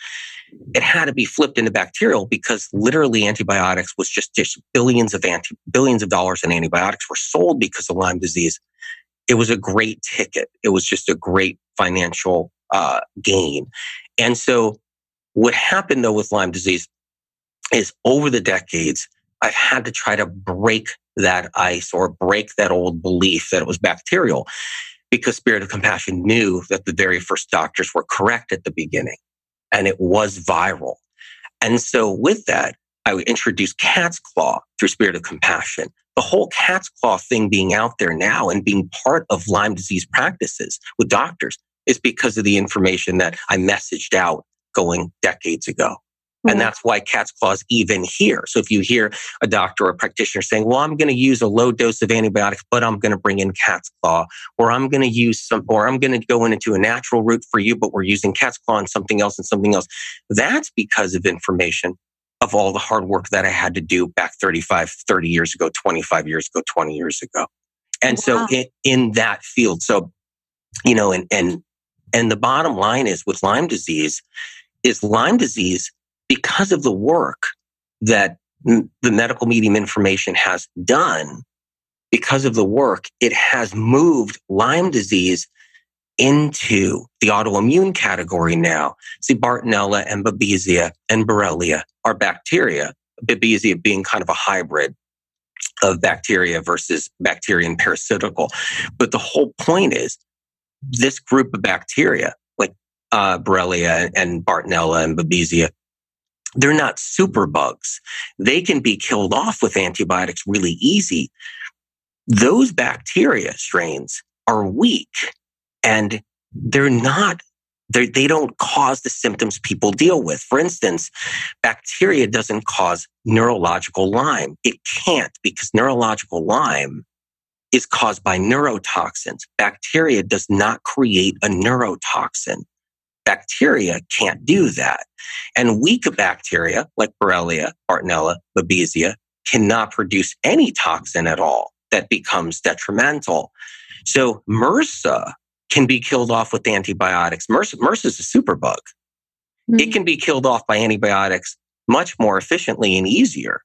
It had to be flipped into bacterial because literally antibiotics was just, just billions of anti, billions of dollars in antibiotics were sold because of Lyme disease. It was a great ticket. It was just a great financial uh, gain. And so what happened though with Lyme disease is over the decades, I've had to try to break that ice or break that old belief that it was bacterial because Spirit of Compassion knew that the very first doctors were correct at the beginning and it was viral. And so with that, I would introduce cat's claw through Spirit of Compassion. The whole cat's claw thing being out there now and being part of Lyme disease practices with doctors is because of the information that I messaged out going decades ago. And hmm. that's why cat's claws even here. So if you hear a doctor or a practitioner saying, well, I'm going to use a low dose of antibiotics, but I'm going to bring in cat's claw, or I'm going to use some, or I'm going to go into a natural route for you, but we're using cat's claw and something else and something else. That's because of information of all the hard work that I had to do back 35, 30 years ago, 25 years ago, 20 years ago. And wow. so in, in that field, so, you know, and, and, and the bottom line is with Lyme disease is Lyme disease because of the work that the medical medium information has done, because of the work, it has moved Lyme disease into the autoimmune category now. See, Bartonella and Babesia and Borrelia are bacteria, Babesia being kind of a hybrid of bacteria versus bacterian parasitical. But the whole point is this group of bacteria, like uh, Borrelia and Bartonella and Babesia, they're not super bugs. They can be killed off with antibiotics really easy. Those bacteria strains are weak and they're not they're, they do not cause the symptoms people deal with. For instance, bacteria doesn't cause neurological Lyme. It can't because neurological Lyme is caused by neurotoxins. Bacteria does not create a neurotoxin. Bacteria can't do that. And weak bacteria like Borrelia, Bartonella, Babesia cannot produce any toxin at all that becomes detrimental. So MRSA can be killed off with antibiotics. MRSA, MRSA is a superbug. Mm-hmm. It can be killed off by antibiotics much more efficiently and easier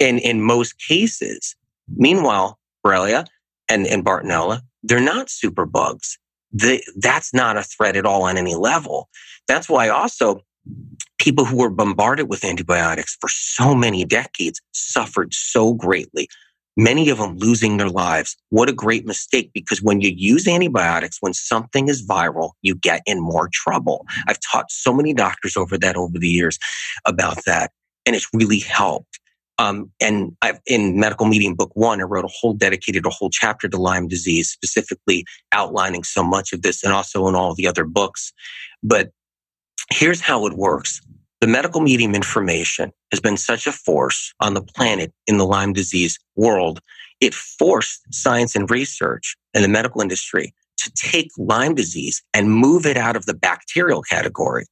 in, in most cases. Meanwhile, Borrelia and, and Bartonella, they're not superbugs the, that's not a threat at all on any level. That's why also people who were bombarded with antibiotics for so many decades suffered so greatly. Many of them losing their lives. What a great mistake because when you use antibiotics, when something is viral, you get in more trouble. I've taught so many doctors over that over the years about that and it's really helped. Um, and I've, in Medical Medium Book One, I wrote a whole dedicated a whole chapter to Lyme disease, specifically outlining so much of this, and also in all the other books. But here's how it works: the medical medium information has been such a force on the planet in the Lyme disease world. It forced science and research and the medical industry to take Lyme disease and move it out of the bacterial category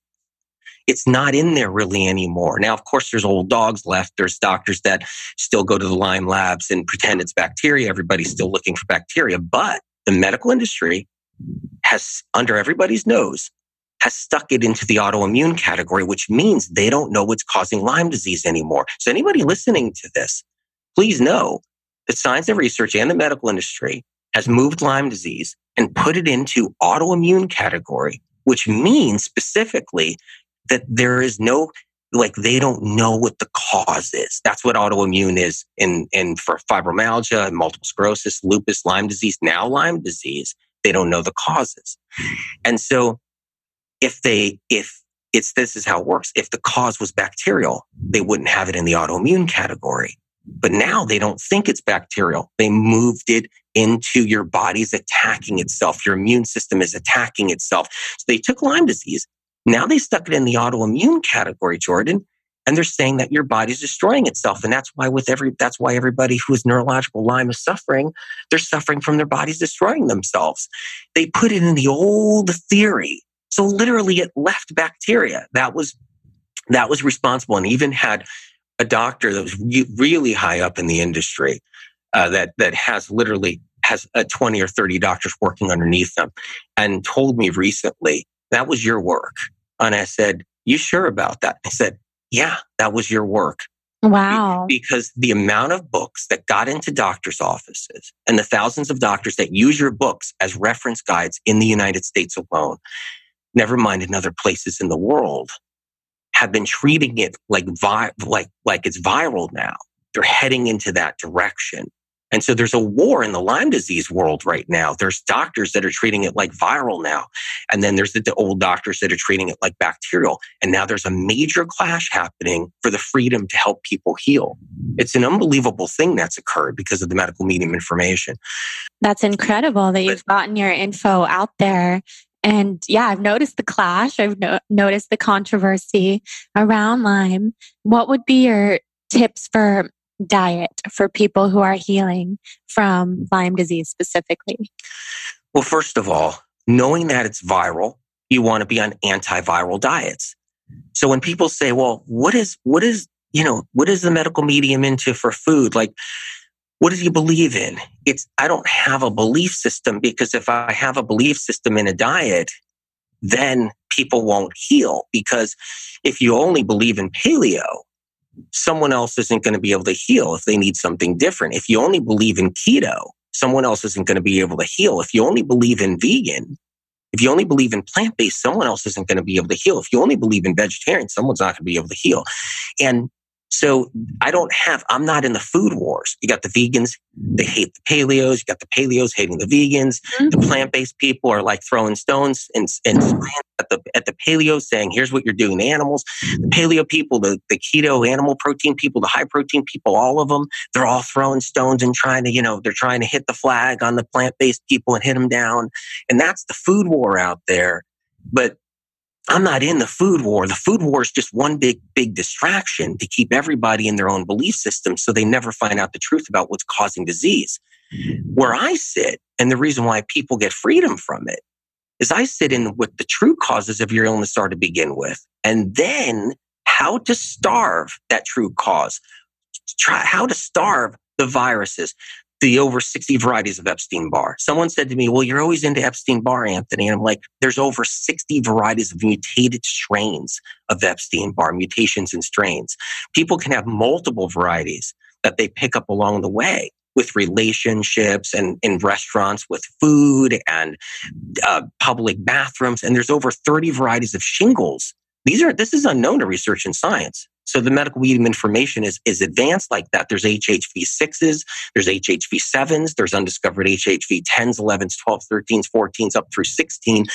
it's not in there really anymore. Now, of course, there's old dogs left. There's doctors that still go to the Lyme labs and pretend it's bacteria. Everybody's still looking for bacteria, but the medical industry has, under everybody's nose, has stuck it into the autoimmune category, which means they don't know what's causing Lyme disease anymore. So anybody listening to this, please know that science and research and the medical industry has moved Lyme disease and put it into autoimmune category, which means specifically that there is no like they don't know what the cause is. That's what autoimmune is in in for fibromyalgia, and multiple sclerosis, lupus, Lyme disease, now Lyme disease. They don't know the causes. And so if they if it's this is how it works. If the cause was bacterial, they wouldn't have it in the autoimmune category. But now they don't think it's bacterial. They moved it into your body's attacking itself. Your immune system is attacking itself. So they took Lyme disease now they stuck it in the autoimmune category, Jordan, and they're saying that your body's destroying itself. And that's why with every, that's why everybody who is neurological Lyme is suffering. They're suffering from their bodies destroying themselves. They put it in the old theory. So literally it left bacteria. That was, that was responsible and even had a doctor that was re- really high up in the industry, uh, that, that has literally has uh, 20 or 30 doctors working underneath them and told me recently, that was your work. And I said, you sure about that? I said, yeah, that was your work. Wow. Because the amount of books that got into doctors' offices and the thousands of doctors that use your books as reference guides in the United States alone, never mind in other places in the world, have been treating it like vi- like like it's viral now. They're heading into that direction. And so there's a war in the Lyme disease world right now. There's doctors that are treating it like viral now. And then there's the, the, old doctors that are treating it like bacterial. And now there's a major clash happening for the freedom to help people heal. It's an unbelievable thing that's occurred because of the medical medium information. That's incredible that you've gotten your info out there. And yeah, I've noticed the clash. I've no- noticed the controversy around Lyme. What would be your tips for diet for people who are healing from Lyme disease specifically? Well, first of all, knowing that it's viral, you want to be on antiviral diets. So when people say, well, what is, what is, you know, what is the medical medium into for food? Like, what do you believe in? It's, I don't have a belief system because if I have a belief system in a diet, then people won't heal because if you only believe in paleo, someone else isn't going to be able to heal if they need something different. If you only believe in keto, someone else isn't going to be able to heal. If you only believe in vegan, if you only believe in plant based, someone else isn't going to be able to heal. If you only believe in vegetarian, someone's not going to be able to heal. And so I don't have, I'm not in the food wars. You got the vegans, they hate the paleos. You got the paleos hating the vegans. Mm-hmm. The plant-based people are like throwing stones and, and at the, at the paleo saying, here's what you're doing to animals. The paleo people, the, the keto animal protein people, the high protein people, all of them, they're all throwing stones and trying to, you know, they're trying to hit the flag on the plant-based people and hit them down. And that's the food war out there. But I'm not in the food war. The food war is just one big, big distraction to keep everybody in their own belief system so they never find out the truth about what's causing disease. Mm-hmm. Where I sit, and the reason why people get freedom from it, is I sit in what the true causes of your illness are to begin with, and then how to starve that true cause. Try how to starve the viruses the over 60 varieties of Epstein Barr. Someone said to me, Well, you're always into Epstein Barr, Anthony. And I'm like, There's over 60 varieties of mutated strains of Epstein Barr, mutations and strains. People can have multiple varieties that they pick up along the way with relationships and in restaurants with food and uh, public bathrooms. And there's over 30 varieties of shingles. These are, this is unknown to research and science. So the medical medium information is, is advanced like that. There's HHV6s, there's HHV7s, there's undiscovered HHV 10s, 11s, 12s, 13s, 14s, up through 16.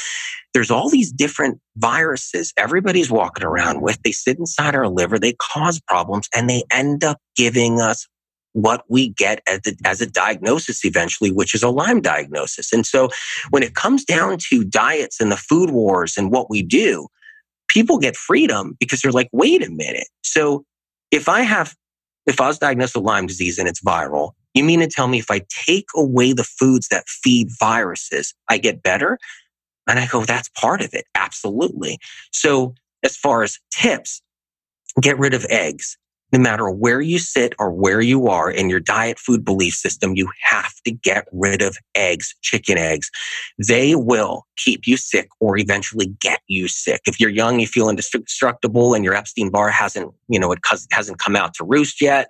There's all these different viruses everybody's walking around with. They sit inside our liver, they cause problems, and they end up giving us what we get as, the, as a diagnosis eventually, which is a Lyme diagnosis. And so when it comes down to diets and the food wars and what we do, people get freedom because they're like, wait a minute. So if I have, if I was diagnosed with Lyme disease and it's viral, you mean to tell me if I take away the foods that feed viruses, I get better? And I go, that's part of it. Absolutely. So as far as tips, get rid of eggs no matter where you sit or where you are in your diet food belief system, you have to get rid of eggs, chicken eggs. They will keep you sick or eventually get you sick. If you're young, you feel indestructible and your Epstein Barr hasn't, you know, it hasn't come out to roost yet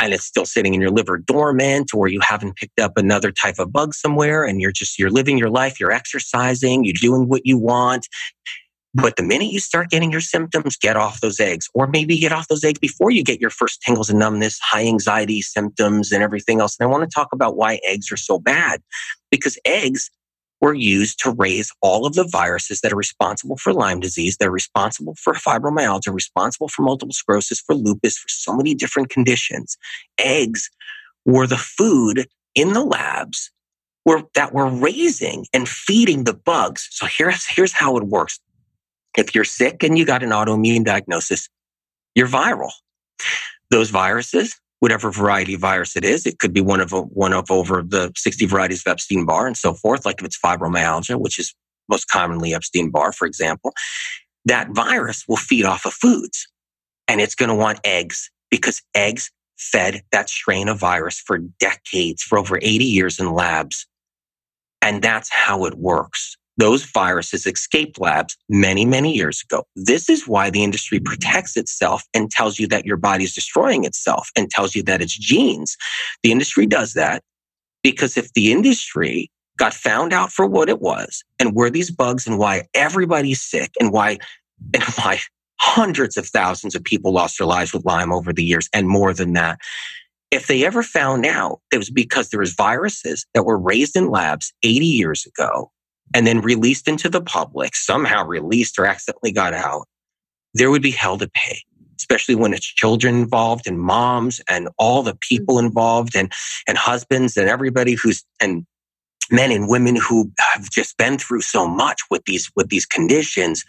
and it's still sitting in your liver dormant or you haven't picked up another type of bug somewhere and you're just, you're living your life, you're exercising, you're doing what you want but the minute you start getting your symptoms, get off those eggs, or maybe get off those eggs before you get your first tingles and numbness, high anxiety symptoms, and everything else. And I want to talk about why eggs are so bad because eggs were used to raise all of the viruses that are responsible for Lyme disease. They're responsible for fibromyalgia, responsible for multiple sclerosis, for lupus, for so many different conditions. Eggs were the food in the labs that were raising and feeding the bugs. So here's, here's how it works. If you're sick and you got an autoimmune diagnosis, you're viral. Those viruses, whatever variety of virus it is, it could be one of one of over the 60 varieties of Epstein Barr and so forth. Like if it's fibromyalgia, which is most commonly Epstein Barr, for example, that virus will feed off of foods and it's going to want eggs because eggs fed that strain of virus for decades, for over 80 years in labs. And that's how it works. Those viruses escaped labs many, many years ago. This is why the industry protects itself and tells you that your body is destroying itself and tells you that it's genes. The industry does that because if the industry got found out for what it was and where these bugs and why everybody's sick and why and why hundreds of thousands of people lost their lives with Lyme over the years and more than that. If they ever found out it was because there was viruses that were raised in labs 80 years ago and then released into the public, somehow released or accidentally got out, there would be hell to pay, especially when it's children involved and moms and all the people mm-hmm. involved and, and husbands and everybody who's, and men and women who have just been through so much with these with these conditions.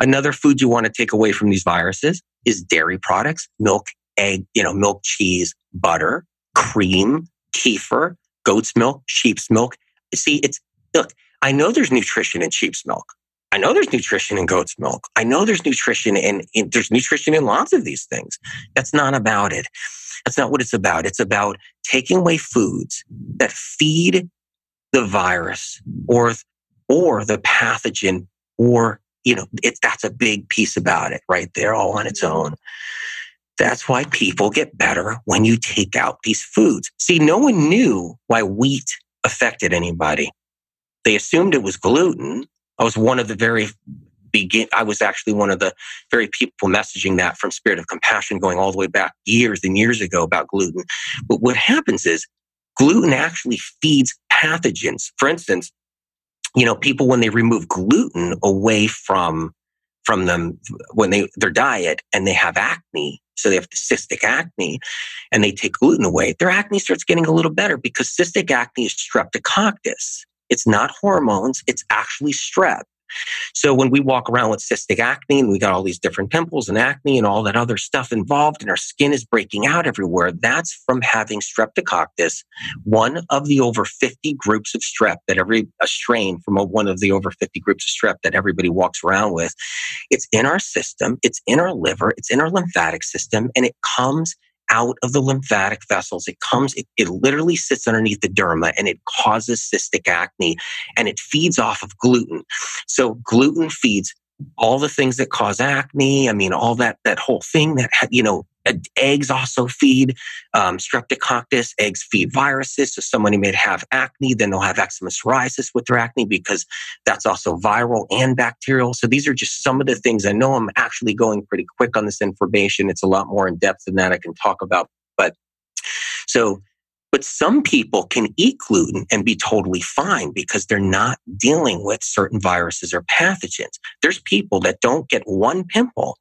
Another food you want to take away from these viruses is dairy products milk egg you know milk cheese butter cream kefir goat's milk sheep's milk. See it's look i know there's nutrition in sheep's milk. I know there's nutrition in goat's milk. I know there's nutrition in, in there's nutrition in lots of these things. That's not about it. That's not what it's about. It's about taking away foods that feed the virus or or the pathogen or you know it, that's a big piece about it right there all on its own. That's why people get better when you take out these foods. See no one knew why wheat affected anybody they assumed it was gluten i was one of the very begin i was actually one of the very people messaging that from spirit of compassion going all the way back years and years ago about gluten but what happens is gluten actually feeds pathogens. For instance, you know, people when they remove gluten away from from them when they their diet and they have acne, so they have cystic acne, and they take gluten away, their acne starts getting a little better because cystic acne is streptococcus. It's not hormones; it's actually strep. So when we walk around with cystic acne and we got all these different pimples and acne and all that other stuff involved and our skin is breaking out everywhere, that's from having streptococcus, one of the over 50 groups of strep that every a strain from a, one of the over 50 groups of strep that everybody walks around with. It's in our system, it's in our liver, it's in our lymphatic system, and it comes out of the lymphatic vessels. It comes, it, it, literally sits underneath the derma and it causes cystic acne and it feeds off of gluten. So gluten feeds all the things that cause acne. I mean, all that, that whole thing that, you know, eggs also feed um, streptococcus. Eggs feed viruses. So somebody may have acne, then they'll have eczema psoriasis with their acne because that's also viral and bacterial. So these are just some of the things I know I'm actually going pretty quick on this information. It's a lot more in depth than that I can talk about. But so but some people can eat gluten and be totally fine because they're not dealing with certain viruses or pathogens. There's people that don't get one pimple.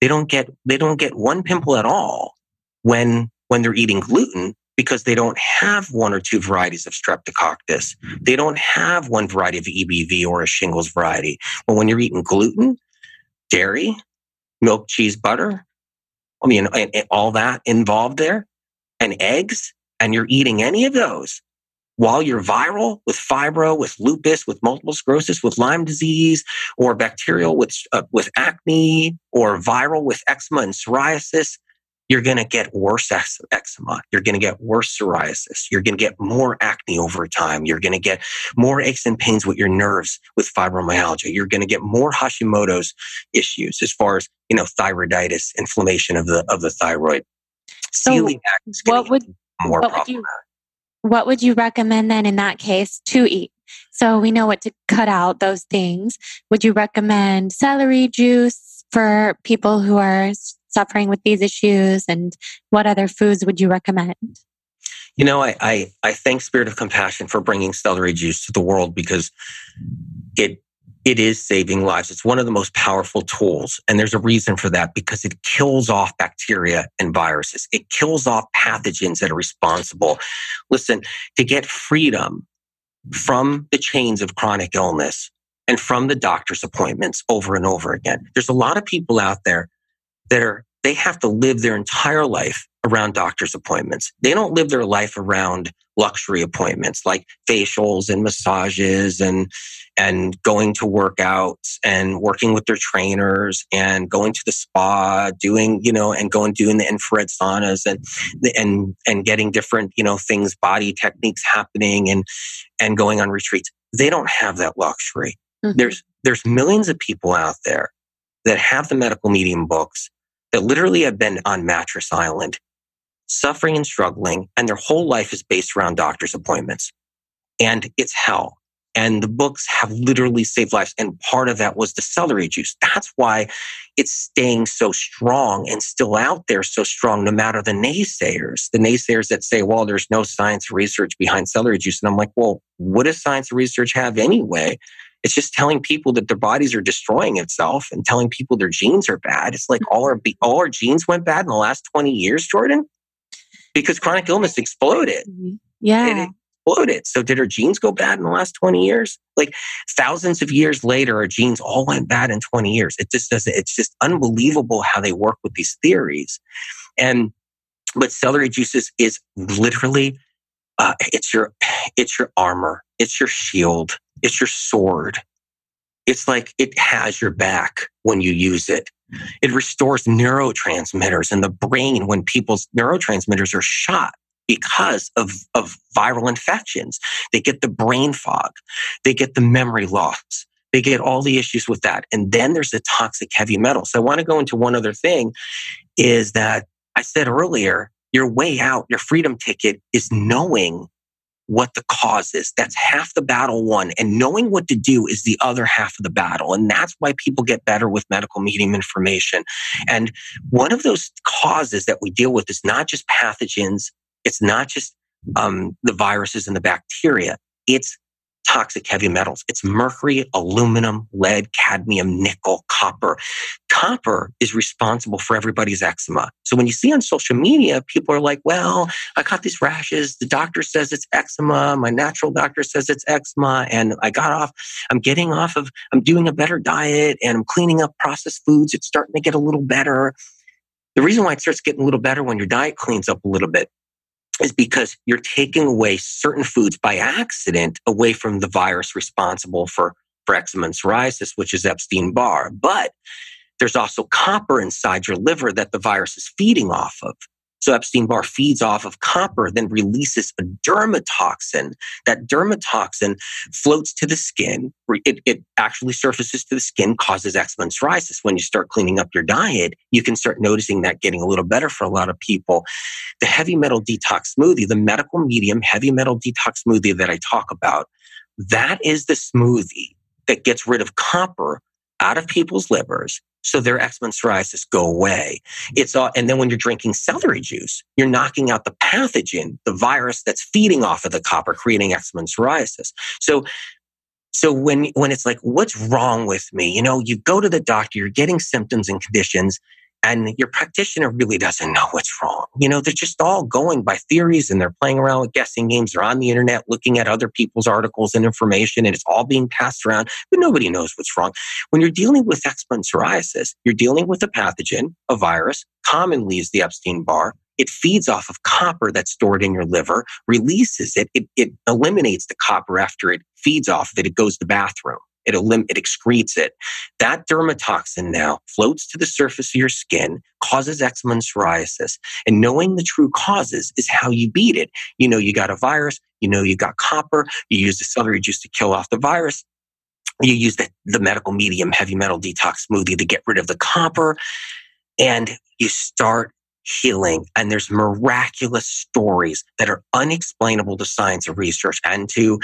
They don't get, they don't get one pimple at all when, when they're eating gluten because they don't have one or two varieties of streptococcus. They don't have one variety of EBV or a shingles variety. But when you're eating gluten, dairy, milk, cheese, butter, I mean, and, and all that involved there, and eggs, and you're eating any of those while you're viral with fibro, with lupus, with multiple sclerosis, with Lyme disease, or bacterial with, uh, with acne, or viral with eczema and psoriasis, you're going to get worse eczema. You're going to get worse psoriasis. You're going to get more acne over time. You're going to get more aches and pains with your nerves with fibromyalgia. You're going to get more Hashimoto's issues as far as, you know, thyroiditis, inflammation of the, of the thyroid. So what would, more what Would you, what would you recommend then in that case to eat? So we know what to cut out those things. Would you recommend celery juice for people who are suffering with these issues? And what other foods would you recommend? You know, I, I, I thank Spirit of Compassion for bringing celery juice to the world because it it is saving lives. It's one of the most powerful tools. And there's a reason for that because it kills off bacteria and viruses. It kills off pathogens that are responsible. Listen, to get freedom from the chains of chronic illness and from the doctor's appointments over and over again, there's a lot of people out there that are they have to live their entire life around doctor's appointments. They don't live their life around luxury appointments like facials and massages and and going to workouts and working with their trainers and going to the spa, doing, you know, and going doing the infrared saunas and and and getting different, you know, things, body techniques happening and and going on retreats. They don't have that luxury. Mm-hmm. There's there's millions of people out there that have the medical medium books that literally have been on mattress island suffering and struggling, and their whole life is based around doctor's appointments. And it's hell. And the books have literally saved lives. And part of that was the celery juice. That's why it's staying so strong and still out there so strong, no matter the naysayers. The naysayers that say, well, there's no science research behind celery juice. And I'm like, well, what does science research have anyway? It's just telling people that their bodies are destroying itself and telling people their genes are bad. It's like all our, all our genes went bad in the last 20 years, Jordan because chronic illness exploded. Mm-hmm. Yeah. It exploded. So did our genes go bad in the last 20 years? Like thousands of years later, our genes all went bad in 20 years. It just doesn't, it's just unbelievable how they work with these theories. And, but celery juices is literally, uh, it's your, it's your armor. It's your shield. It's your sword. It's like it has your back when you use it. It restores neurotransmitters in the brain when people's neurotransmitters are shot because of, of viral infections. They get the brain fog. They get the memory loss. They get all the issues with that. And then there's the toxic heavy metals. So I want to go into one other thing is that I said earlier, your way out, your freedom ticket is knowing what the cause is. That's half the battle won. And knowing what to do is the other half of the battle. And that's why people get better with medical medium information. And one of those causes that we deal with is not just pathogens. It's not just um, the viruses and the bacteria. It's toxic heavy metals. It's mercury, aluminum, lead, cadmium, nickel, copper. Copper is responsible for everybody's eczema. So when you see on social media, people are like, well, I got these rashes. The doctor says it's eczema. My natural doctor says it's eczema. And I got off, I'm getting off of, I'm doing a better diet and I'm cleaning up processed foods. It's starting to get a little better. The reason why it starts getting a little better when your diet cleans up a little bit is because you're taking away certain foods by accident away from the virus responsible for, for eczema and psoriasis, which is Epstein Barr. But there's also copper inside your liver that the virus is feeding off of. So Epstein Barr feeds off of copper, then releases a dermatoxin. That dermatoxin floats to the skin. It, it actually surfaces to the skin, causes eczema and psoriasis. When you start cleaning up your diet, you can start noticing that getting a little better for a lot of people. The heavy metal detox smoothie, the medical medium heavy metal detox smoothie that I talk about, that is the smoothie that gets rid of copper out of people's livers so their eczema psoriasis go away. It's all, and then when you're drinking celery juice, you're knocking out the pathogen, the virus that's feeding off of the copper, creating eczema psoriasis. So, so when, when it's like, what's wrong with me? You know, you go to the doctor, you're getting symptoms and conditions and your practitioner really doesn't know what's wrong. You know, they're just all going by theories and they're playing around with guessing games. They're on the internet looking at other people's articles and information and it's all being passed around, but nobody knows what's wrong. When you're dealing with eczema psoriasis, you're dealing with a pathogen, a virus, commonly is the Epstein Barr. It feeds off of copper that's stored in your liver, releases it, it, it eliminates the copper after it feeds off of it, it goes to the bathroom. It, elim- it excretes it. That dermatoxin now floats to the surface of your skin, causes eczema and psoriasis. And knowing the true causes is how you beat it. You know, you got a virus, you know, you got copper, you use the celery juice to kill off the virus. You use the, the medical medium heavy metal detox smoothie to get rid of the copper. And you start healing. And there's miraculous stories that are unexplainable to science and research and to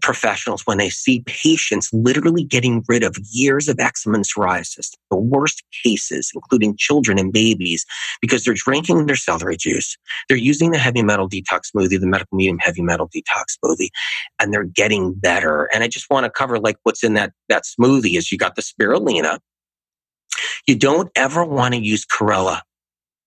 professionals when they see patients literally getting rid of years of eczema and psoriasis, the worst cases, including children and babies, because they're drinking their celery juice. They're using the heavy metal detox smoothie, the medical medium heavy metal detox smoothie, and they're getting better. And I just want to cover like what's in that, that smoothie is you got the spirulina. You don't ever want to use chlorella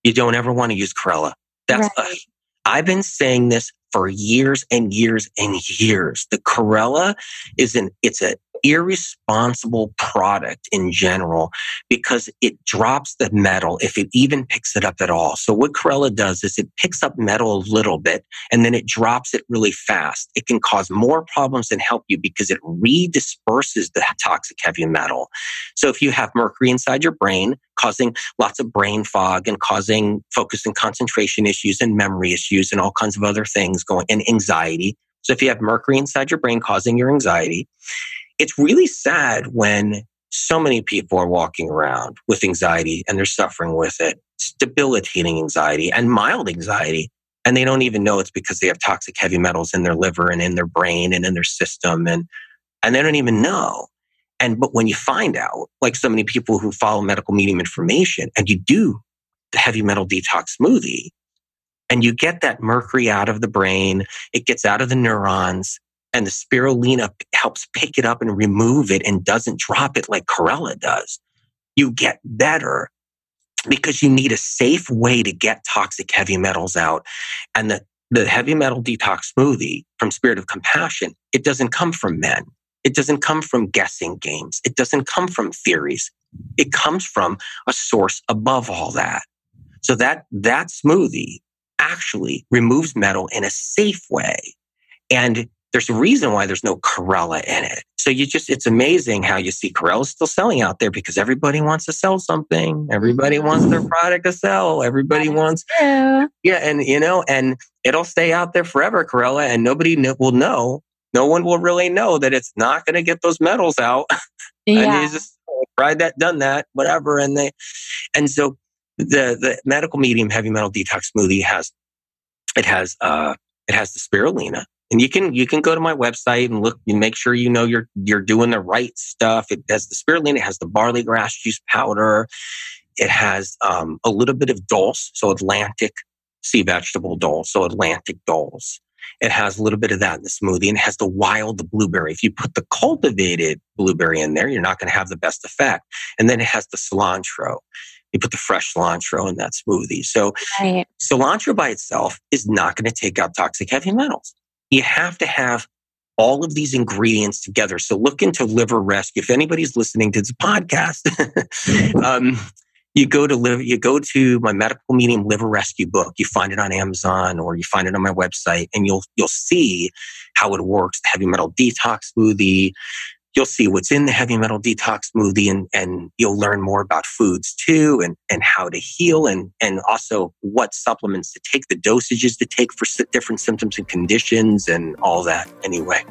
you don't ever want to use chlorella. That's right. I've been saying this for years and years and years. The chlorella is an, it's a irresponsible product in general because it drops the metal if it even picks it up at all. So what chlorella does is it picks up metal a little bit and then it drops it really fast. It can cause more problems than help you because it redisperses the toxic heavy metal. So if you have mercury inside your brain, causing lots of brain fog and causing focus and concentration issues and memory issues and all kinds of other things going and anxiety. So if you have mercury inside your brain causing your anxiety, it's really sad when so many people are walking around with anxiety and they're suffering with it. Debilitating anxiety and mild anxiety. And they don't even know it's because they have toxic heavy metals in their liver and in their brain and in their system. And, and they don't even know. And, but when you find out, like so many people who follow medical medium information and you do the heavy metal detox smoothie and you get that mercury out of the brain, it gets out of the neurons and the spirulina helps pick it up and remove it and doesn't drop it like chlorella does. You get better because you need a safe way to get toxic heavy metals out. And the, the heavy metal detox smoothie from Spirit of Compassion, it doesn't come from men. It doesn't come from guessing games. It doesn't come from theories. It comes from a source above all that. So that, that smoothie actually removes metal in a safe way. And there's a reason why there's no chlorella in it. So you just, it's amazing how you see chlorella still selling out there because everybody wants to sell something. Everybody wants their product to sell. Everybody wants, yeah. yeah. And, you know, and it'll stay out there forever, chlorella, and nobody will know. No one will really know that it's not going to get those metals out. Yeah. and just tried that, done that, whatever. And they, and so the, the medical medium heavy metal detox smoothie has, it has, uh, it has the spirulina and you can you can go to my website and look and make sure you know you're you're doing the right stuff. It has the spirulina, it has the barley grass juice powder, it has um, a little bit of dulse, so Atlantic sea vegetable dulse, so Atlantic dulse. It has a little bit of that in the smoothie and it has the wild blueberry. If you put the cultivated blueberry in there, you're not going to have the best effect. And then it has the cilantro. You put the fresh cilantro in that smoothie. So right. cilantro by itself is not going to take out toxic heavy metals you have to have all of these ingredients together. So look into liver rescue. If anybody's listening to this podcast, um, you go to live, you go to my medical medium liver rescue book. You find it on Amazon or you find it on my website, and you'll you'll see how it works. The heavy metal detox smoothie, you'll see what's in the heavy metal detox smoothie and, and you'll learn more about foods too and, and how to heal and, and also what supplements to take, the dosages to take for different symptoms and conditions and all that anyway.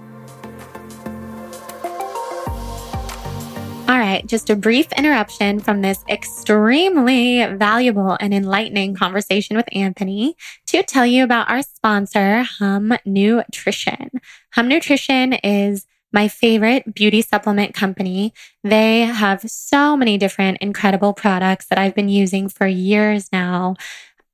All right, just a brief interruption from this extremely valuable and enlightening conversation with Anthony to tell you about our sponsor, Hum Nutrition. Hum Nutrition is my favorite beauty supplement company. They have so many different incredible products that I've been using for years now.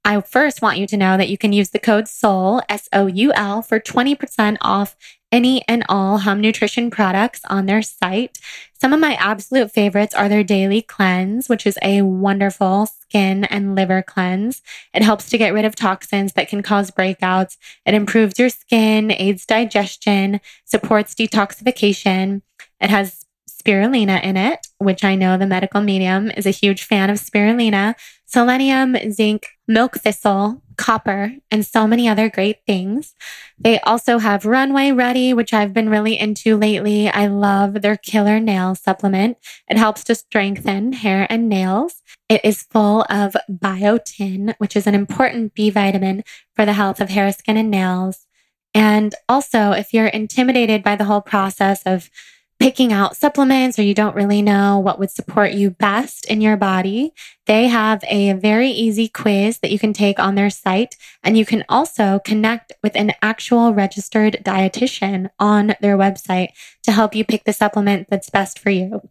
I first want you to know that you can use the code SOUL, S O U L, for 20% off any and all Hum Nutrition products on their site. Some of my absolute favorites are their daily cleanse, which is a wonderful skin and liver cleanse. It helps to get rid of toxins that can cause breakouts. It improves your skin, aids digestion, supports detoxification. It has spirulina in it, which I know the medical medium is a huge fan of spirulina, selenium, zinc, milk thistle, copper, and so many other great things. They also have Runway Ready, which I've been really into lately. I love their killer nail supplement. It helps to strengthen hair and nails. It is full of biotin, which is an important B vitamin for the health of hair, skin, and nails. And also, if you're intimidated by the whole process of picking out supplements or you don't really know what would support you best in your body, they have a very easy quiz that you can take on their site. And you can also connect with an actual registered dietitian on their website to help you pick the supplement that's best for you.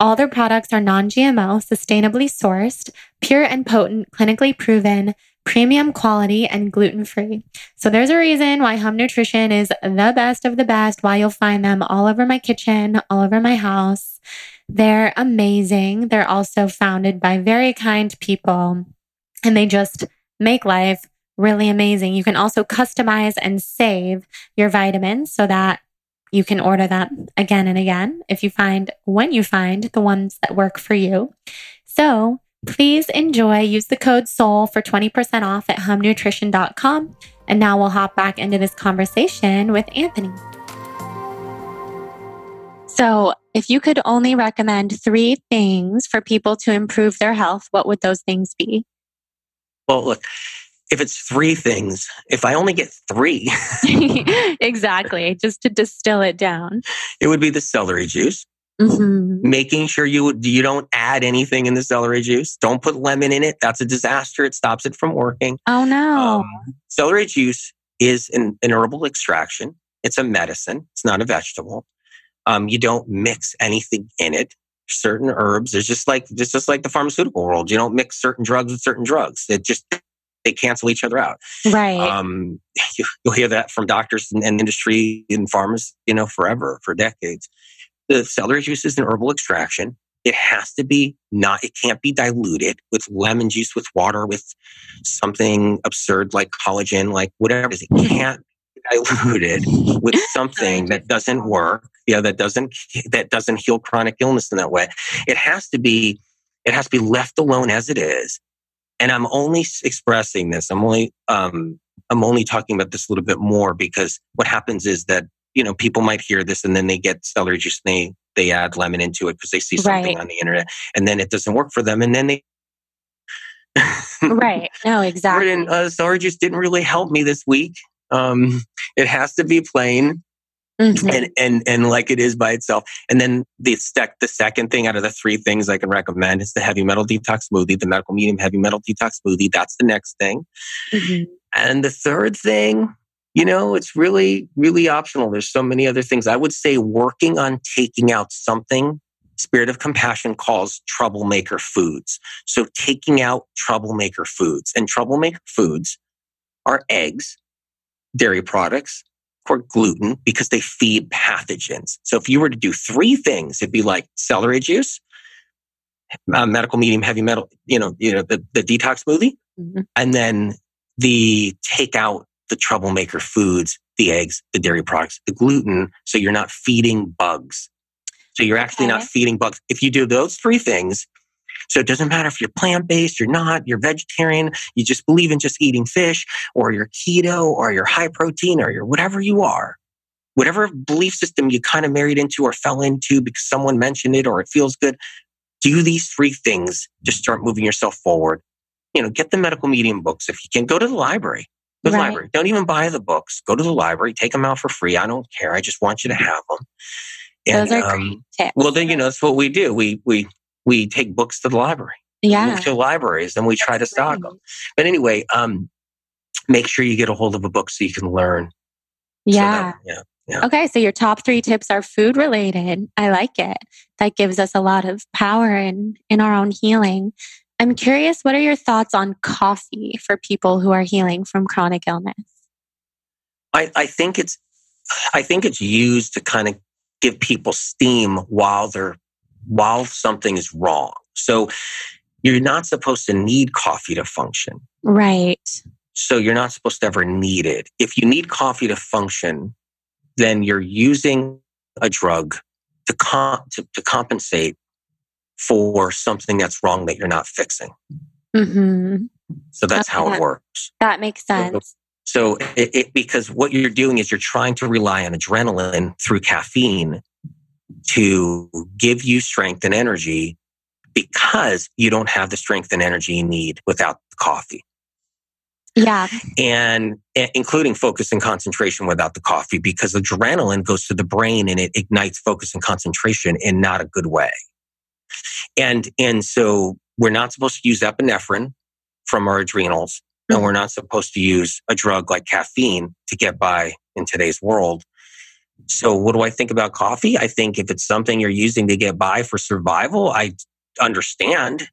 All their products are non GMO, sustainably sourced, pure and potent, clinically proven premium quality and gluten free. So there's a reason why Hum Nutrition is the best of the best, why you'll find them all over my kitchen, all over my house. They're amazing. They're also founded by very kind people and they just make life really amazing. You can also customize and save your vitamins so that you can order them again and again if you find when you find the ones that work for you. So please enjoy. Use the code SOUL for 20% off at humnutrition.com. And now we'll hop back into this conversation with Anthony. So, if you could only recommend three things for people to improve their health, what would those things be? Well, look, if it's three things, if I only get three, exactly, just to distill it down, it would be the celery juice. Mm-hmm. Making sure you you don't add anything in the celery juice. Don't put lemon in it. That's a disaster. It stops it from working. Oh no! Um, celery juice is an, an, herbal extraction. It's a medicine. It's not a vegetable. Um, you don't mix anything in it. Certain herbs. It's just like it's just like the pharmaceutical world. You don't mix certain drugs with certain drugs. It just they cancel each other out. Right. Um, you, will hear that from doctors and, and industry and farmers, you know, forever, for decades. The celery juice is an herbal extraction. It has to be not, it can't be diluted with lemon juice, with water, with something absurd like collagen, like whatever it is. It can't be diluted with something that doesn't work. Yeah, that doesn't, that doesn't heal chronic illness in that way. It has to be, it has to be left alone as it is and I'm only expressing this. I'm only, um, I'm only talking about this a little bit more because what happens is that, you know, people might hear this and then they get celery juice and they, they add lemon into it because they see something right. on the internet and then it doesn't work for them. And then they, right. No, exactly. uh, celery juice didn't really help me this week. Um, it has to be plain. Mm-hmm. And, and, and like it is by itself. And then the sec, the second thing out of the three things I can recommend is the heavy metal detox smoothie, the medical medium heavy metal detox smoothie. That's the next thing. Mm-hmm. And the third thing, you know, it's really, really optional. There's so many other things. I would say working on taking out something Spirit of Compassion calls troublemaker foods. So taking out troublemaker foods and troublemaker foods are eggs, dairy products, or gluten because they feed pathogens. So if you were to do three things, it'd be like celery juice, uh, medical medium heavy metal, you know, you know, the, the detox smoothie, mm-hmm. and then the take out the troublemaker foods, the eggs, the dairy products, the gluten. So you're not feeding bugs. So you're actually okay. not feeding bugs. If you do those three things, so it doesn't matter if you're plant based, you're not, you're vegetarian, you just believe in just eating fish, or you're keto, or you're high protein, or you're whatever you are. Whatever belief system you kind of married into or fell into because someone mentioned it or it feels good, do these three things to start moving yourself forward. You know, get the medical medium books. If you can, go to the library. The library. Don't even buy the books. Go to the library. Take them out for free. I don't care. I just want you to have them. And, Those are um, great tips. Well, then you know that's what we do. We we we take books to the library. Yeah. To libraries and we try to stock them. But anyway, um, make sure you get a hold of a book so you can learn. Yeah. So that, yeah. Yeah. Okay, so your top three tips are food related. I like it. That gives us a lot of power in in our own healing. I'm curious, what are your thoughts on coffee for people who are healing from chronic illness? I, I think it's I think it's used to kind of give people steam while they're while something is wrong. So you're not supposed to need coffee to function. Right. So you're not supposed to ever need it. If you need coffee to function, then you're using a drug to, com- to, to compensate for something that's wrong that you're not fixing. Mm-hmm. So that's okay. how it works. That makes sense. So, so it, it, because what you're doing is you're trying to rely on adrenaline through caffeine to give you strength and energy because you don't have the strength and energy you need without the coffee. Yeah. And including focus and concentration without the coffee because adrenaline goes to the brain and it ignites focus and concentration in not a good way. And, and so we're not supposed to use epinephrine from our adrenals and we're not supposed to use a drug like caffeine to get by in today's world. So what do I think about coffee? I think if it's something you're using to get by for survival, I understand.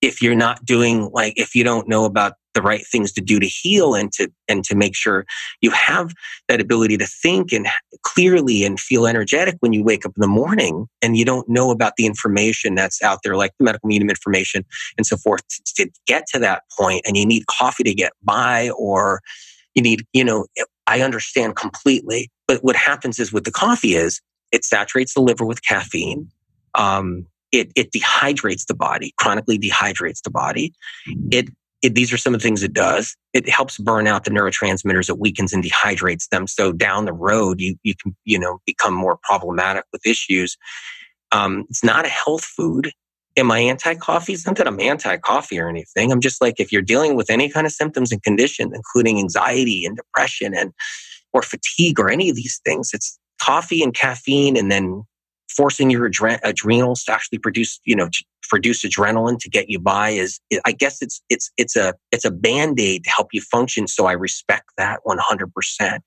If you're not doing like, if you don't know about the right things to do to heal and to and to make sure you have that ability to think and clearly and feel energetic when you wake up in the morning and you don't know about the information that's out there like the medical medium information and so forth to get to that point and you need coffee to get by or you need you know i understand completely but what happens is with the coffee is it saturates the liver with caffeine um, it, it dehydrates the body, chronically dehydrates the body. It, it, these are some of the things it does. It helps burn out the neurotransmitters. It weakens and dehydrates them. So down the road, you, you can, you know, become more problematic with issues. Um, it's not a health food. Am I anti-coffee? It's not that I'm anti-coffee or anything. I'm just like, if you're dealing with any kind of symptoms and condition, including anxiety and depression and, or fatigue or any of these things, it's coffee and caffeine and then forcing your adre- adrenals to actually produce, you know, produce adrenaline to get you by is, I guess it's, it's, it's a, it's a band-aid to help you function. So I respect that 100%.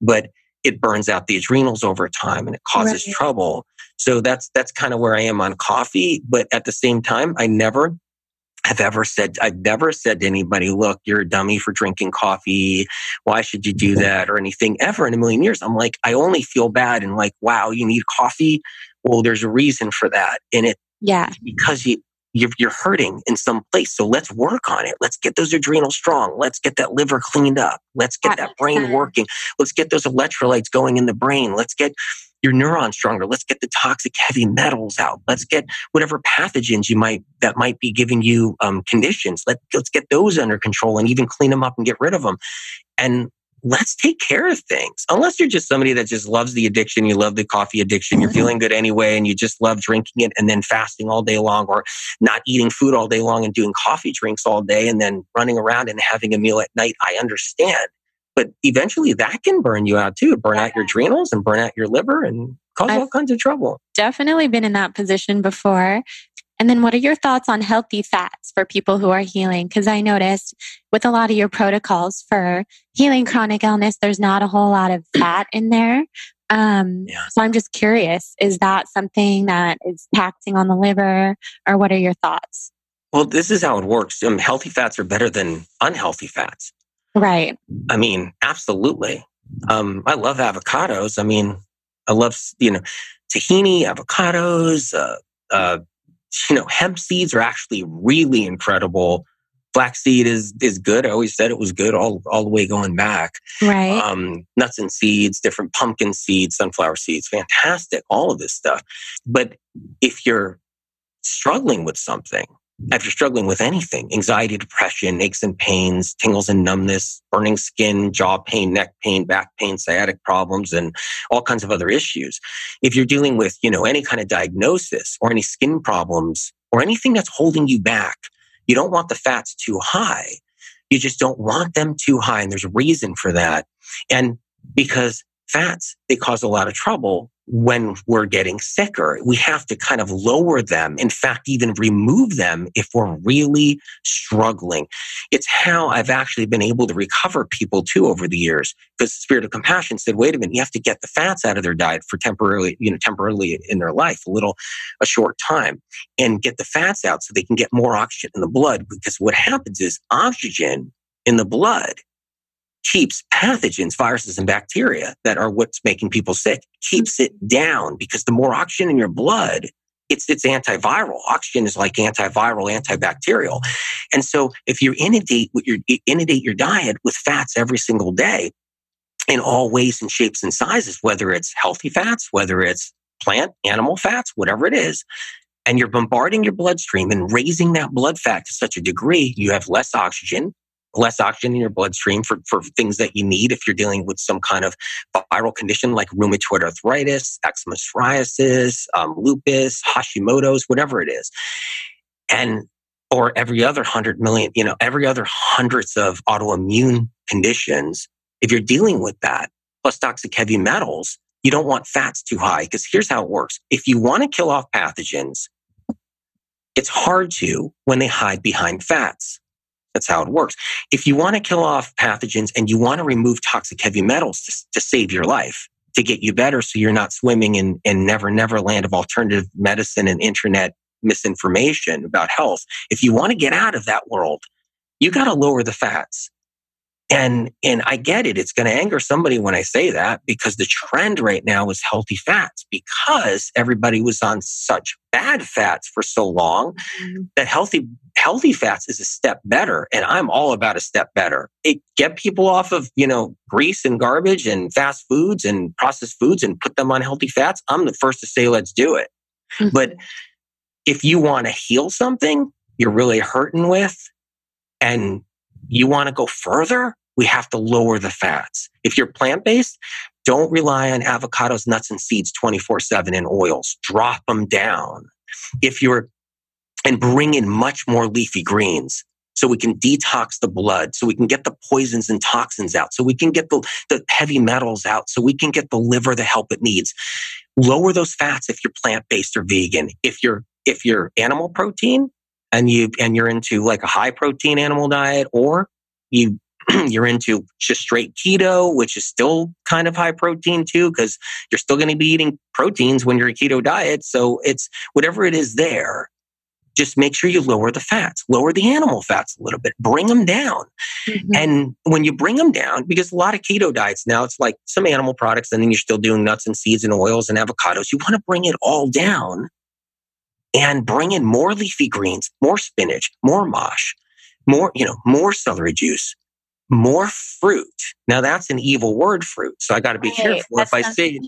But it burns out the adrenals over time and it causes right. trouble. So that's, that's kind of where I am on coffee. But at the same time, I never have ever said, I've never said to anybody, look, you're a dummy for drinking coffee. Why should you do mm-hmm. that or anything ever in a million years? I'm like, I only feel bad and like, wow, you need coffee. Well, there's a reason for that. And it, yeah, because you, you're, you're hurting in some place. So let's work on it. Let's get those adrenals strong. Let's get that liver cleaned up. Let's get that, that brain sense. working. Let's get those electrolytes going in the brain. Let's get your neurons stronger. Let's get the toxic heavy metals out. Let's get whatever pathogens you might that might be giving you um, conditions. Let let's get those under control and even clean them up and get rid of them. And let's take care of things. Unless you're just somebody that just loves the addiction, you love the coffee addiction, you're feeling good anyway, and you just love drinking it and then fasting all day long or not eating food all day long and doing coffee drinks all day and then running around and having a meal at night. I understand but eventually that can burn you out too, burn out your adrenals and burn out your liver and cause I've all kinds of trouble. Definitely been in that position before. And then what are your thoughts on healthy fats for people who are healing? Because I noticed with a lot of your protocols for healing chronic illness, there's not a whole lot of fat in there. Um, yeah. So I'm just curious, is that something that is taxing on the liver or what are your thoughts? Well, this is how it works. Um, healthy fats are better than unhealthy fats. Right. I mean, absolutely. Um, I love avocados. I mean, I love, you know, tahini, avocados, uh, uh, you know, hemp seeds are actually really incredible. Flaxseed is is good. I always said it was good all all the way going back. Right. Um, nuts and seeds, different pumpkin seeds, sunflower seeds, fantastic. All of this stuff. But if you're struggling with something, you're struggling with anything, anxiety, depression, aches and pains, tingles and numbness, burning skin, jaw pain, neck pain, back pain, sciatic problems, and all kinds of other issues. If you're dealing with, you know, any kind of diagnosis or any skin problems or anything that's holding you back, you don't want the fats too high. You just don't want them too high. And there's a reason for that. And because fats, they cause a lot of trouble when we're getting sicker. We have to kind of lower them. In fact, even remove them if we're really struggling. It's how I've actually been able to recover people too over the years because the Spirit of Compassion said, wait a minute, you have to get the fats out of their diet for temporarily, you know, temporarily in their life, a little, a short time and get the fats out so they can get more oxygen in the blood because what happens is oxygen in the blood keeps pathogens, viruses, and bacteria that are what's making people sick, keeps it mm-hmm. down because the more oxygen in your blood, it's, it's antiviral. Oxygen is like antiviral, antibacterial. And so if you inundate, your, inundate your diet with fats every single day in all ways and shapes and sizes, whether it's healthy fats, whether it's plant, animal fats, whatever it is, and you're bombarding your bloodstream and raising that blood fat to such a degree, you have less oxygen, less oxygen in your bloodstream for, for things that you need if you're dealing with some kind of viral condition like rheumatoid arthritis, eczema psoriasis, um, lupus, Hashimoto's, whatever it is. And or every other hundred million, you know, every other hundreds of autoimmune conditions. If you're dealing with that, plus toxic heavy metals, you don't want fats too high because here's how it works. If you want to kill off pathogens, it's hard to when they hide behind fats. That's how it works. If you want to kill off pathogens and you want to remove toxic heavy metals to, to save your life, to get you better so you're not swimming in, in never, never land of alternative medicine and internet misinformation about health. If you want to get out of that world, you got to lower the fats. And, and I get it. It's going to anger somebody when I say that because the trend right now is healthy fats because everybody was on such bad fats for so long mm-hmm. that healthy, healthy fats is a step better. And I'm all about a step better. It get people off of, you know, grease and garbage and fast foods and processed foods and put them on healthy fats. I'm the first to say, let's do it. Mm-hmm. But if you want to heal something you're really hurting with and you want to go further, we have to lower the fats. If you're plant based, don't rely on avocados, nuts, and seeds 24 7 in oils. Drop them down. If you're, and bring in much more leafy greens so we can detox the blood, so we can get the poisons and toxins out, so we can get the, the heavy metals out, so we can get the liver the help it needs. Lower those fats if you're plant based or vegan. If you're, if you're animal protein and you, and you're into like a high protein animal diet or you you're into just straight keto, which is still kind of high protein too, because you're still going to be eating proteins when you're a keto diet. So it's whatever it is there. Just make sure you lower the fats, lower the animal fats a little bit, bring them down. Mm-hmm. And when you bring them down, because a lot of keto diets now, it's like some animal products, and then you're still doing nuts and seeds and oils and avocados. You want to bring it all down and bring in more leafy greens, more spinach, more mosh, more, you know, more celery juice, more fruit. Now that's an evil word, fruit. So I got to be careful if I say.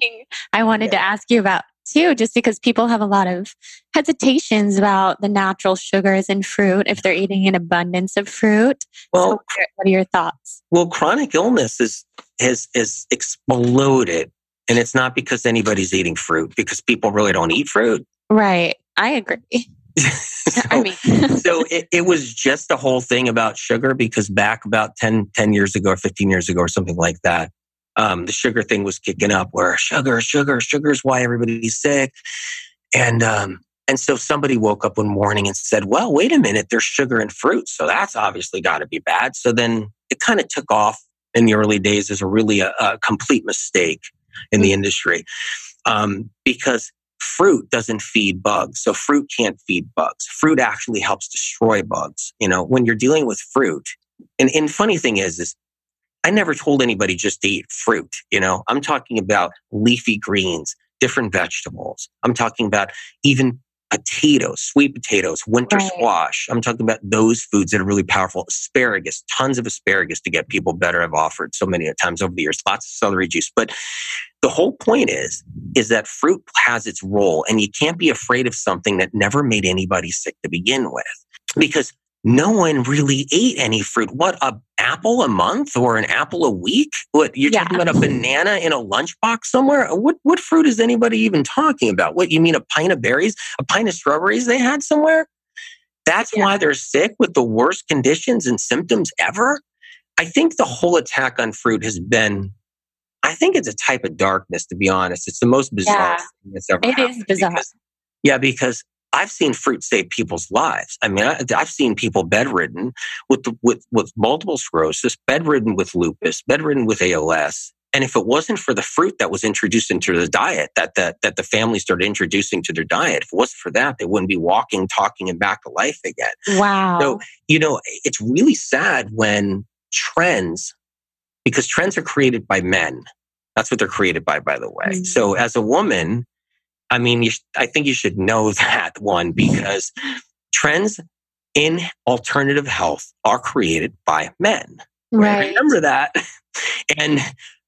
I wanted yeah. to ask you about too, just because people have a lot of hesitations about the natural sugars in fruit if they're eating an abundance of fruit. Well, so what are your thoughts? Well, chronic illness is has has exploded, and it's not because anybody's eating fruit because people really don't eat fruit. Right. I agree. so, I mean. so it, it, was just a whole thing about sugar because back about 10, 10 years ago or 15 years ago or something like that, um, the sugar thing was kicking up where sugar, sugar, sugar is why everybody's sick. And, um, and so somebody woke up one morning and said, well, wait a minute, there's sugar in fruit. So that's obviously got to be bad. So then it kind of took off in the early days as a really a, a complete mistake in the mm. industry. Um, because fruit doesn't feed bugs. So fruit can't feed bugs. Fruit actually helps destroy bugs. You know, when you're dealing with fruit, and, and funny thing is, is I never told anybody just to eat fruit. You know, I'm talking about leafy greens, different vegetables. I'm talking about even potatoes, sweet potatoes, winter right. squash. I'm talking about those foods that are really powerful. Asparagus, tons of asparagus to get people better. I've offered so many times over the years, lots of celery juice. But the whole point is, is that fruit has its role and you can't be afraid of something that never made anybody sick to begin with. Because no one really ate any fruit. What, a apple a month or an apple a week? What, you're yeah. talking about a banana in a lunchbox somewhere? What, what fruit is anybody even talking about? What, you mean a pint of berries, a pint of strawberries they had somewhere? That's yeah. why they're sick with the worst conditions and symptoms ever. I think the whole attack on fruit has been, I think it's a type of darkness, to be honest. It's the most bizarre yeah. thing that's ever It is bizarre. Because, yeah, because I've seen fruit save people's lives. I mean, I, have seen people bedridden with, the, with, with multiple sclerosis, bedridden with lupus, bedridden with ALS. And if it wasn't for the fruit that was introduced into the diet, that, that, that the family started introducing to their diet, if it wasn't for that, they wouldn't be walking, talking, and back to life again. Wow. So, you know, it's really sad when trends, because trends are created by men. That's what they're created by, by the way. Mm-hmm. So as a woman, I mean, sh- I think you should know that one because trends in alternative health are created by men. Right. Remember that. And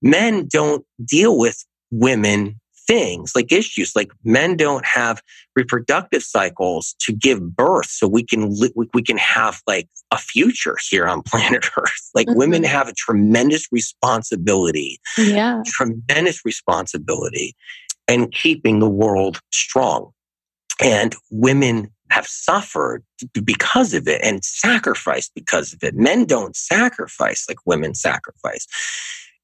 men don't deal with women things like issues like men don't have reproductive cycles to give birth so we can li- we can have like a future here on planet earth like mm-hmm. women have a tremendous responsibility yeah tremendous responsibility and keeping the world strong. And women have suffered because of it and sacrificed because of it. Men don't sacrifice like women sacrifice.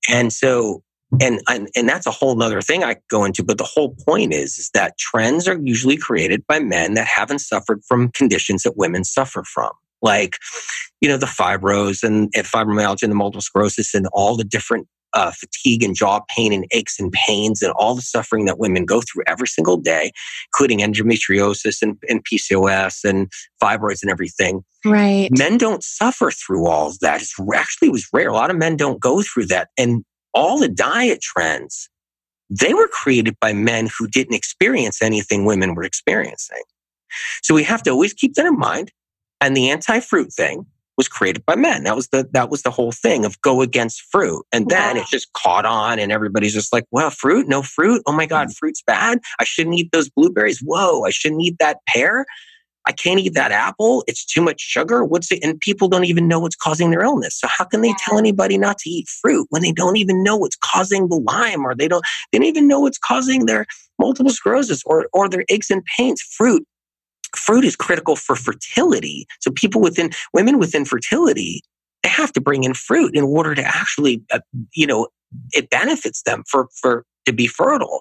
And so, and, and, and that's a whole nother thing I go into. But the whole point is, is that trends are usually created by men that haven't suffered from conditions that women suffer from. Like, you know, the fibros and, and fibromyalgia and the multiple sclerosis and all the different uh, fatigue and jaw pain and aches and pains and all the suffering that women go through every single day, including endometriosis and, and PCOS and fibroids and everything. Right. Men don't suffer through all of that. It's actually it was rare. A lot of men don't go through that. And all the diet trends, they were created by men who didn't experience anything women were experiencing. So we have to always keep that in mind. And the anti-fruit thing was created by men. That was the that was the whole thing of go against fruit. And then wow. it just caught on and everybody's just like, well, fruit, no fruit. Oh my God, mm-hmm. fruit's bad. I shouldn't eat those blueberries. Whoa, I shouldn't eat that pear. I can't eat that apple. It's too much sugar. What's it? And people don't even know what's causing their illness. So how can they tell anybody not to eat fruit when they don't even know what's causing the Lyme or they don't, they don't even know what's causing their multiple sclerosis or, or their aches and pains? Fruit fruit is critical for fertility. So people within women with infertility, they have to bring in fruit in order to actually, uh, you know, it benefits them for for to be fertile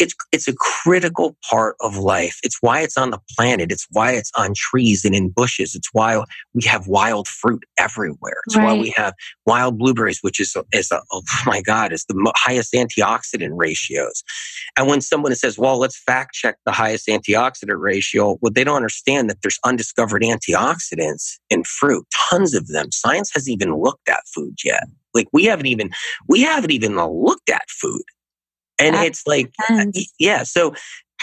it's it's a critical part of life. It's why it's on the planet. It's why it's on trees and in bushes. It's why we have wild fruit everywhere. It's right. why we have wild blueberries, which is is a, oh my god, is the highest antioxidant ratios. And when someone says, "Well, let's fact check the highest antioxidant ratio," well, they don't understand that there's undiscovered antioxidants in fruit, tons of them. Science hasn't even looked at food yet. Like we haven't even we haven't even looked at food and that it's like uh, yeah so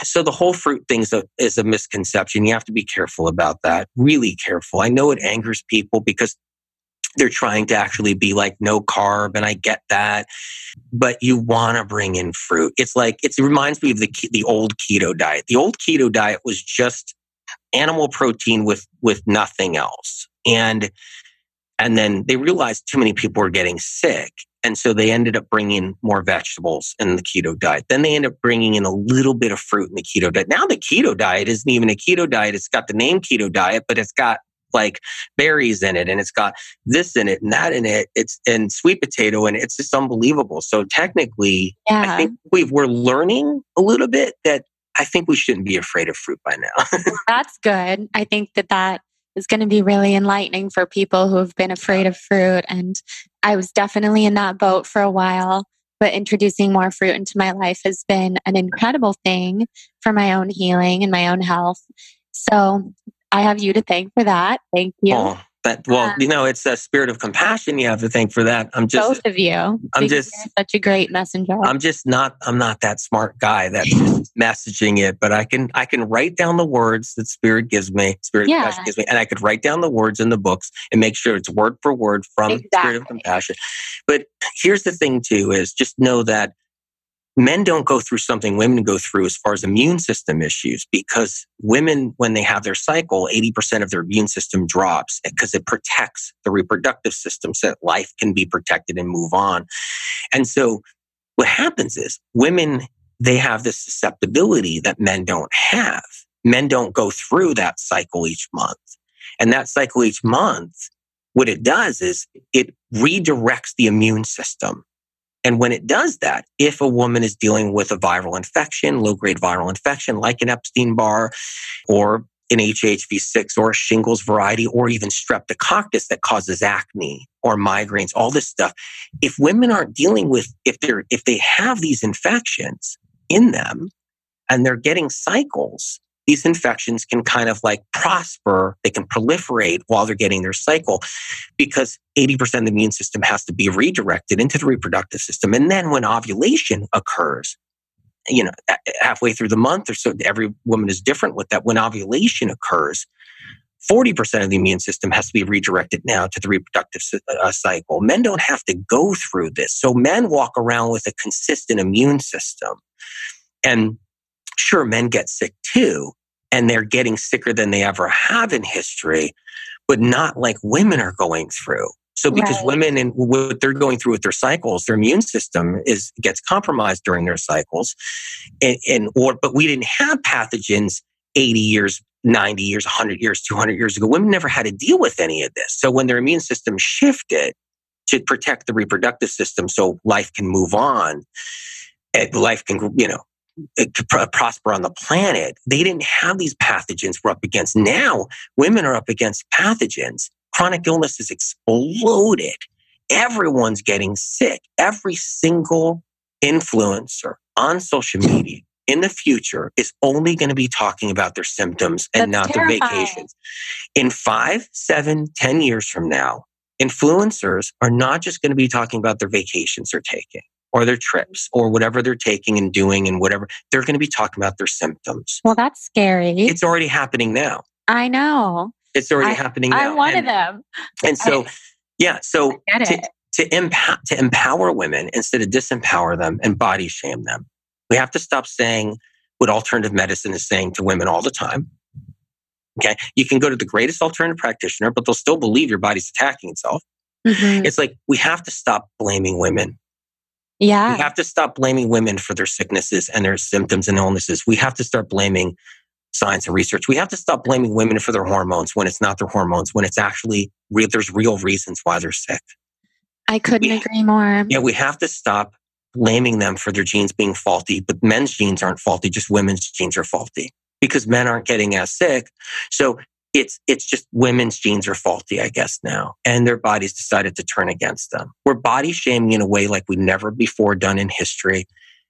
so the whole fruit thing is a, is a misconception. You have to be careful about that really careful. I know it angers people because they're trying to actually be like no carb and i get that but you want to bring in fruit. It's like it reminds me of the the old keto diet. The old keto diet was just animal protein with with nothing else. And and then they realized too many people were getting sick and so they ended up bringing more vegetables in the keto diet. Then they ended up bringing in a little bit of fruit in the keto diet. Now the keto diet isn't even a keto diet. It's got the name keto diet, but it's got like berries in it and it's got this in it and that in it. It's and sweet potato and it's just unbelievable. So technically, yeah. I think we we're learning a little bit that I think we shouldn't be afraid of fruit by now. That's good. I think that that is going to be really enlightening for people who have been afraid of fruit. And I was definitely in that boat for a while, but introducing more fruit into my life has been an incredible thing for my own healing and my own health. So I have you to thank for that. Thank you. But well, you know, it's a spirit of compassion you have to thank for that. I'm just both of you. I'm just such a great messenger. I'm just not I'm not that smart guy that's messaging it, but I can I can write down the words that spirit gives me, spirit yeah. of compassion gives me, and I could write down the words in the books and make sure it's word for word from exactly. spirit of compassion. But here's the thing too is just know that men don't go through something women go through as far as immune system issues because women, when they have their cycle, 80% of their immune system drops because it protects the reproductive system so that life can be protected and move on. And so what happens is women, they have this susceptibility that men don't have. Men don't go through that cycle each month. And that cycle each month, what it does is it redirects the immune system and when it does that, if a woman is dealing with a viral infection, low grade viral infection like an Epstein Barr or an HHV6 or shingles variety or even streptococcus that causes acne or migraines, all this stuff. If women aren't dealing with, if they're, if they have these infections in them and they're getting cycles, these infections can kind of like prosper, they can proliferate while they're getting their cycle because 80% of the immune system has to be redirected into the reproductive system. And then when ovulation occurs, you know, halfway through the month or so, every woman is different with that. When ovulation occurs, 40% of the immune system has to be redirected now to the reproductive uh, cycle. Men don't have to go through this. So men walk around with a consistent immune system. And sure, men get sick too, and they're getting sicker than they ever have in history, but not like women are going through. So because right. women and what they're going through with their cycles, their immune system is gets compromised during their cycles. And, and or but we didn't have pathogens 80 years, 90 years, 100 years, 200 years ago. Women never had to deal with any of this. So when their immune system shifted to protect the reproductive system so life can move on, and life can, you know, Uh, to pr- prosper on the planet. They didn't have these pathogens we're up against. Now women are up against pathogens. Chronic illness has exploded everyone's getting sick. Every single influencer on social media in the future is only going to be talking about their symptoms and That's not terrifying. their vacations. In five, seven, ten years from now, influencers are not just going to be talking about their vacations they're taking or their trips or whatever they're taking and doing and whatever. They're going to be talking about their symptoms. Well, that's scary. It's already happening now. I know. It's already happening now. I'm one and, of them. and so, yeah, so to, to, empower, to empower women instead of disempower them and body shame them. We have to stop saying what alternative medicine is saying to women all the time. Okay. You can go to the greatest alternative practitioner, but they'll still believe your body's attacking itself. Mhm. It's like we have to stop blaming women. Yeah. We have to stop blaming women for their sicknesses and their symptoms and illnesses. We have to start blaming science and research. We have to stop blaming women for their hormones when it's not their hormones, when it's actually real, there's real reasons why they're sick. I couldn't we- agree more. Yeah, we have to stop blaming them for their genes being faulty, but men's genes aren't faulty, just women's genes are faulty because men aren't getting as sick. So it's it's just women's genes are faulty, I guess now, and their bodies decided to turn against them. We're body shaming in a way like we've never before done in history,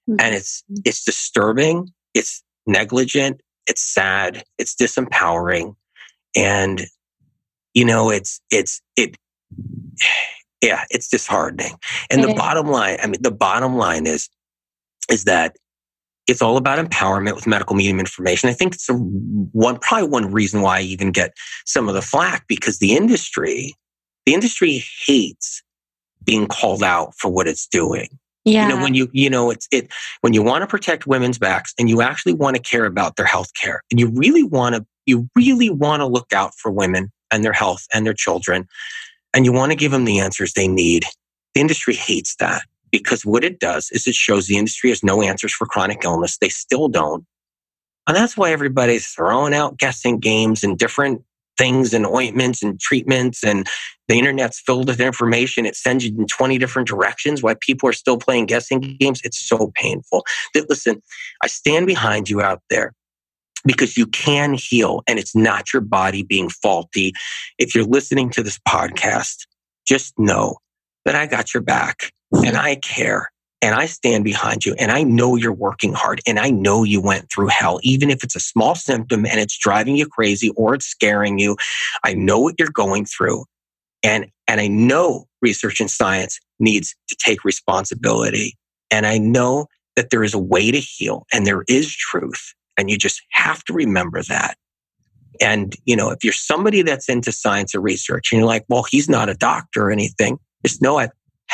mm-hmm. and it's it's disturbing, it's negligent, it's sad, it's disempowering, and you know it's it's it yeah, it's disheartening. And It the is. bottom line, I mean, the bottom line is, is that it's all about empowerment with medical medium information. I think it's a one, probably one reason why I even get some of the flack because the industry, the industry hates being called out for what it's doing. yeah. You know, when you, you know, it's, it, when you want to protect women's backs and you actually want to care about their health care and you really want to, you really want to look out for women and their health and their children and you want to give them the answers they need. The industry hates that because what it does is it shows the industry has no answers for chronic illness. They still don't. And that's why everybody's throwing out guessing games and different things and ointments and treatments and the internet's filled with information. It sends you in 20 different directions. Why people are still playing guessing games. It's so painful that listen, I stand behind you out there because you can heal and it's not your body being faulty. If you're listening to this podcast, just know that I got your back and I care and I stand behind you and I know you're working hard and I know you went through hell, even if it's a small symptom and it's driving you crazy or it's scaring you. I know what you're going through. And, and I know research and science needs to take responsibility. And I know that there is a way to heal and there is truth. And you just have to remember that. And, you know, if you're somebody that's into science or research and you're like, well, he's not a doctor or anything, just know I've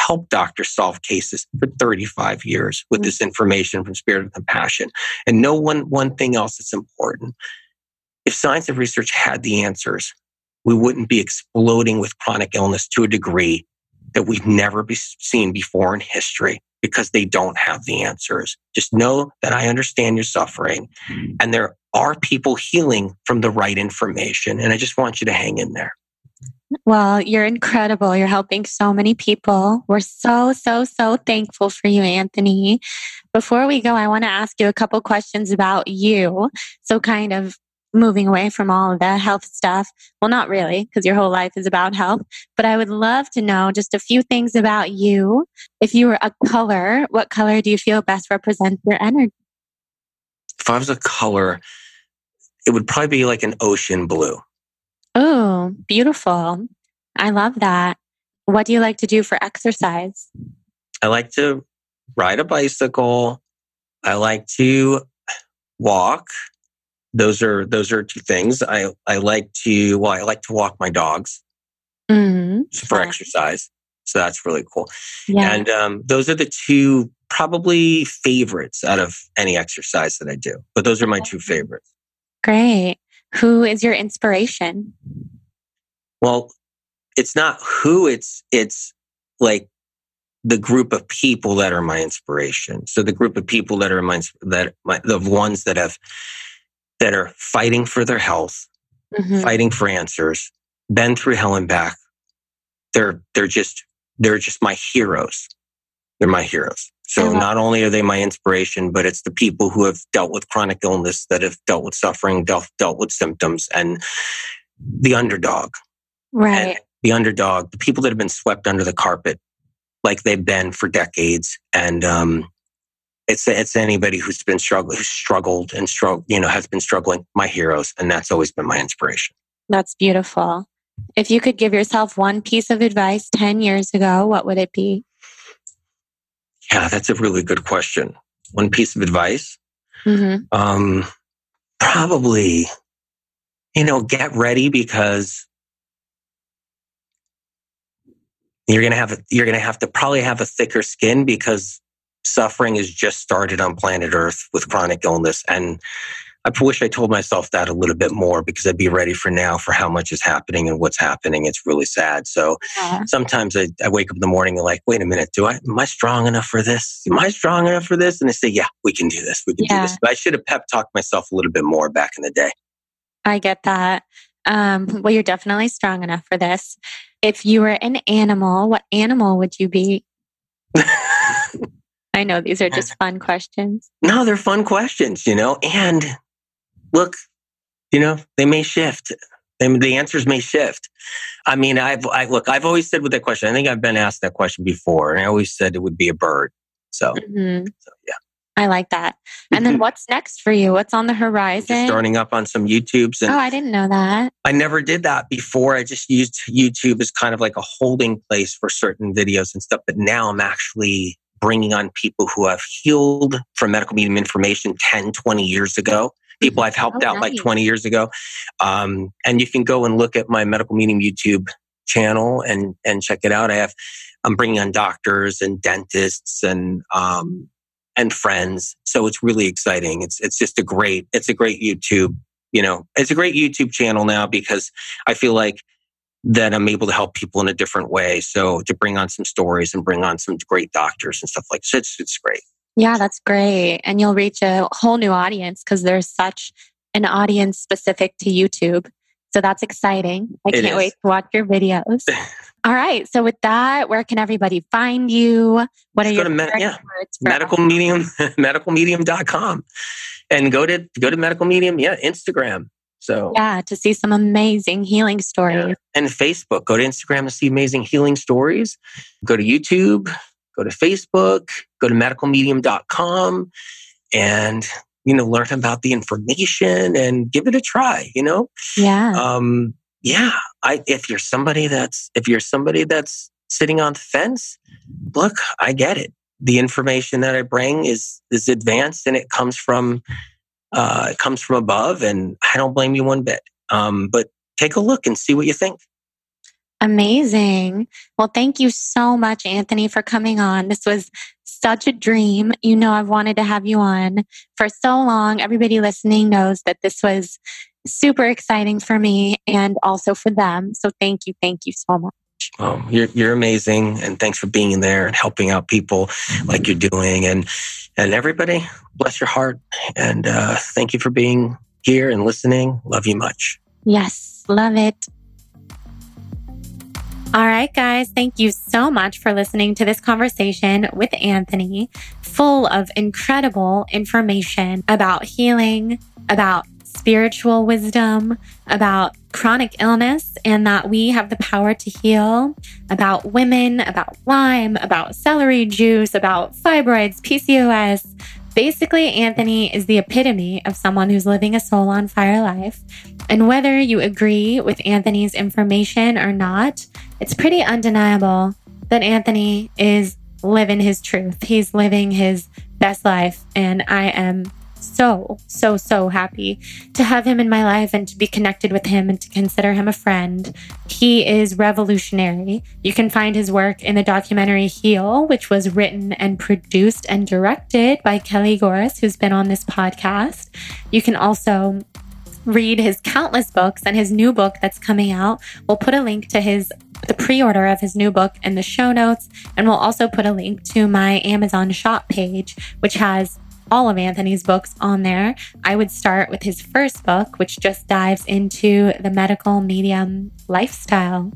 helped doctors solve cases for 35 years with mm. this information from Spirit of Compassion. And no one, one thing else that's important. If science and research had the answers, we wouldn't be exploding with chronic illness to a degree that we've never be seen before in history because they don't have the answers. Just know that I understand your suffering mm. and there are people healing from the right information. And I just want you to hang in there. Well, you're incredible. You're helping so many people. We're so, so, so thankful for you, Anthony. Before we go, I want to ask you a couple questions about you. So, kind of moving away from all of the health stuff. Well, not really, because your whole life is about health. But I would love to know just a few things about you. If you were a color, what color do you feel best represents your energy? If I was a color, it would probably be like an ocean blue. Oh, beautiful. I love that. What do you like to do for exercise? I like to ride a bicycle. I like to walk. Those are those are two things. I I like to well, I like to walk my dogs Mm, for fun. exercise. So that's really cool. Yeah. And um, those are the two probably favorites out of any exercise that I do. But those are my two favorites. Great. Who is your inspiration? Well, it's not who it's it's like the group of people that are my inspiration. So the group of people that are my that my, the ones that have that are fighting for their health, Mhm. fighting for answers, been through hell and back. They're they're just they're just my heroes. They're my heroes. So Uh-huh. not only are they my inspiration, but it's the people who have dealt with chronic illness, that have dealt with suffering, dealt, dealt with symptoms, and the underdog. Right. the underdog, the people that have been swept under the carpet like they've been for decades. And um, it's it's anybody who's been struggling, who's struggled and struggled, you know, has been struggling. My heroes, and that's always been my inspiration. That's beautiful. If you could give yourself one piece of advice ten years ago, what would it be? Yeah, that's a really good question. One piece of advice, mm-hmm. um, probably, you know, get ready because you're gonna have you're gonna have to probably have a thicker skin because suffering has just started on planet Earth with chronic illness. And I wish I told myself that a little bit more because I'd be ready for now for how much is happening and what's happening. It's really sad. So yeah. sometimes I, I, wake up in the morning and like, wait a minute, do I am I strong enough for this? Am I strong enough for this? And I say, yeah, we can do this. We can yeah. do this. But I should have pep talked myself a little bit more back in the day. I get that. Um, well, you're definitely strong enough for this. If you were an animal, what animal would you be? I know these are just fun questions. No, they're fun questions, you know, and look, you know, they may shift. They, the answers may shift. I mean, I've, I look, I've always said with that question, I think I've been asked that question before, and I always said it would be a bird. So, mm-hmm. so yeah. I like that. And then what's next for you? What's on the horizon? Just starting up on some YouTubes. And oh, I didn't know that. I never did that before. I just used YouTube as kind of like a holding place for certain videos and stuff. But now I'm actually bringing on people who have healed from medical medium information 10, 20 years ago. People. I've helped oh, out nice. like 20 years ago. Um, and you can go and look at my medical medium YouTube channel and, and check it out. I have, I'm bringing on doctors and dentists and, um, and friends. So it's really exciting. It's, it's just a great, it's a great YouTube, you know, it's a great YouTube channel now because I feel like that I'm able to help people in a different way. So to bring on some stories and bring on some great doctors and stuff like that, it's, it's great. Yeah, that's great. And you'll reach a whole new audience because there's such an audience specific to YouTube. So that's exciting. I it can't is. wait to watch your videos. All right. So with that, where can everybody find you? What Just are your me- yeah. medical medium, medicalmedium.com and go to, go to medical medium. Yeah. Instagram, so yeah, to see some amazing healing stories. Yeah. And Facebook, go to Instagram to see amazing healing stories. Go to YouTube, go to Facebook, go to medicalmedium.com and you know, learn about the information and give it a try, you know? Yeah. Um, yeah. I if you're somebody that's if you're somebody that's sitting on the fence, look, I get it. The information that I bring is is advanced and it comes from uh, it comes from above, and I don't blame you one bit. Um, but take a look and see what you think. Amazing. Well, thank you so much, Anthony, for coming on. This was such a dream. You know, I've wanted to have you on for so long. Everybody listening knows that this was super exciting for me and also for them. So thank you. Thank you so much. Oh, you're you're amazing, and thanks for being there and helping out people like you're doing. And and everybody, bless your heart, and uh, thank you for being here and listening. Love you much. Yes, love it. All right, guys, thank you so much for listening to this conversation with Anthony, full of incredible information about healing, about spiritual wisdom, about chronic illness, and that we have the power to heal, about women, about Lyme, about celery juice, about fibroids, PCOS. Basically, Anthony is the epitome of someone who's living a soul on fire life. And whether you agree with Anthony's information or not, it's pretty undeniable that Anthony is living his truth. He's living his best life. And I am so, so, so happy to have him in my life and to be connected with him and to consider him a friend. He is revolutionary. You can find his work in the documentary Heal, which was written and produced and directed by Kelly Gores, who's been on this podcast. You can also read his countless books and his new book that's coming out. We'll put a link to his the pre-order of his new book in the show notes and we'll also put a link to my Amazon shop page which has all of Anthony's books on there. I would start with his first book, which just dives into the medical medium lifestyle.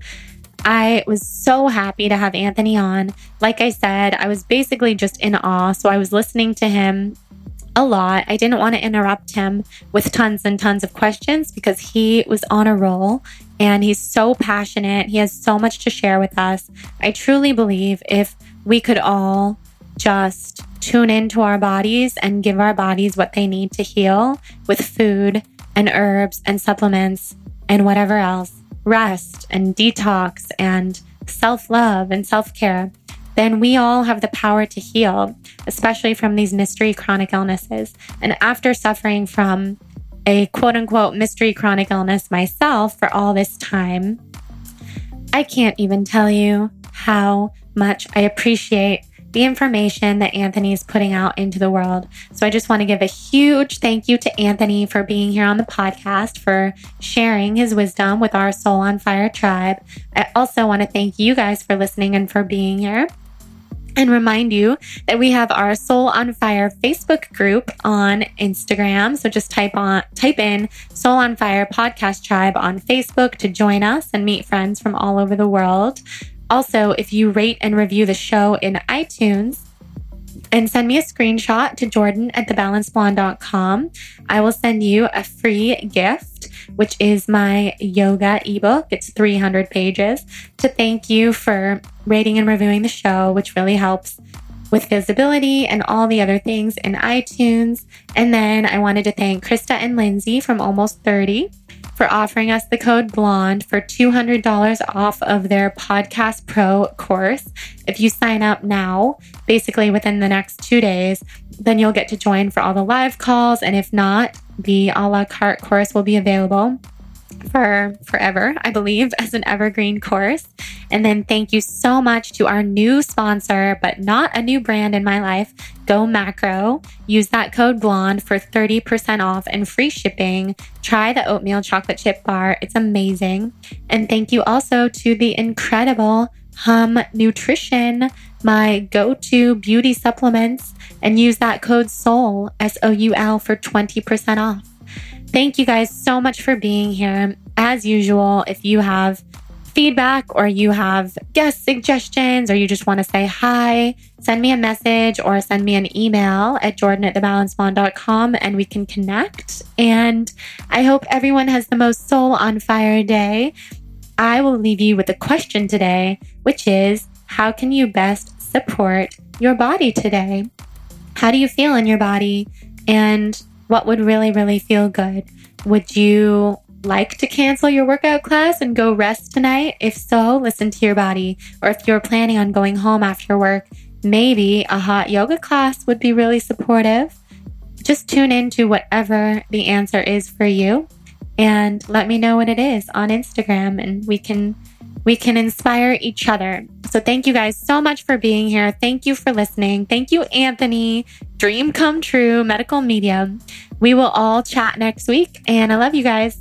I was so happy to have Anthony on. Like I said, I was basically just in awe. So I was listening to him a lot. I didn't want to interrupt him with tons and tons of questions because he was on a roll And he's so passionate. He has so much to share with us. I truly believe if we could all just tune into our bodies and give our bodies what they need to heal with food and herbs and supplements and whatever else, rest and detox and self love and self care, then we all have the power to heal, especially from these mystery chronic illnesses. And after suffering from a quote unquote mystery chronic illness myself for all this time, I can't even tell you how much I appreciate the information that Anthony is putting out into the world. So I just want to give a huge thank you to Anthony for being here on the podcast, for sharing his wisdom with our Soul on Fire tribe. I also want to thank you guys for listening and for being here and remind you that we have our Soul on Fire Facebook group on Instagram. So just type on type in Soul on Fire Podcast Tribe on Facebook to join us and meet friends from all over the world. Also, if you rate and review the show in iTunes, and send me a screenshot to jordan at thebalancedblonde.com. I will send you a free gift, which is my yoga ebook. It's 300 pages to thank you for rating and reviewing the show, which really helps with visibility and all the other things in iTunes. And then I wanted to thank Krista and Lindsey from Almost 30 for offering us the code BLONDE for $200 off of their Podcast Pro course. If you sign up now, basically within the next two days, then you'll get to join for all the live calls. And if not, the a la carte course will be available for forever, I believe, as an evergreen course. And then thank you so much to our new sponsor, but not a new brand in my life, Go Macro. Use that code BLONDE for 30% off and free shipping. Try the oatmeal chocolate chip bar, it's amazing. And thank you also to the incredible Hum Nutrition, my go to beauty supplements, and use that code SOUL, S O U L, for 20% off. Thank you guys so much for being here. As usual, if you have feedback or you have guest suggestions or you just want to say hi, send me a message or send me an email at jordan at thebalancedblonde.com and we can connect. And I hope everyone has the most soul on fire day. I will leave you with a question today, which is how can you best support your body today? How do you feel in your body? And what would really, really feel good? Would you like to cancel your workout class and go rest tonight? If so, listen to your body. Or if you're planning on going home after work, maybe a hot yoga class would be really supportive. Just tune in to whatever the answer is for you and let me know what it is on Instagram and we can we can inspire each other. So thank you guys so much for being here. Thank you for listening. Thank you, Anthony. Dream come true, medical medium. We will all chat next week, and I love you guys.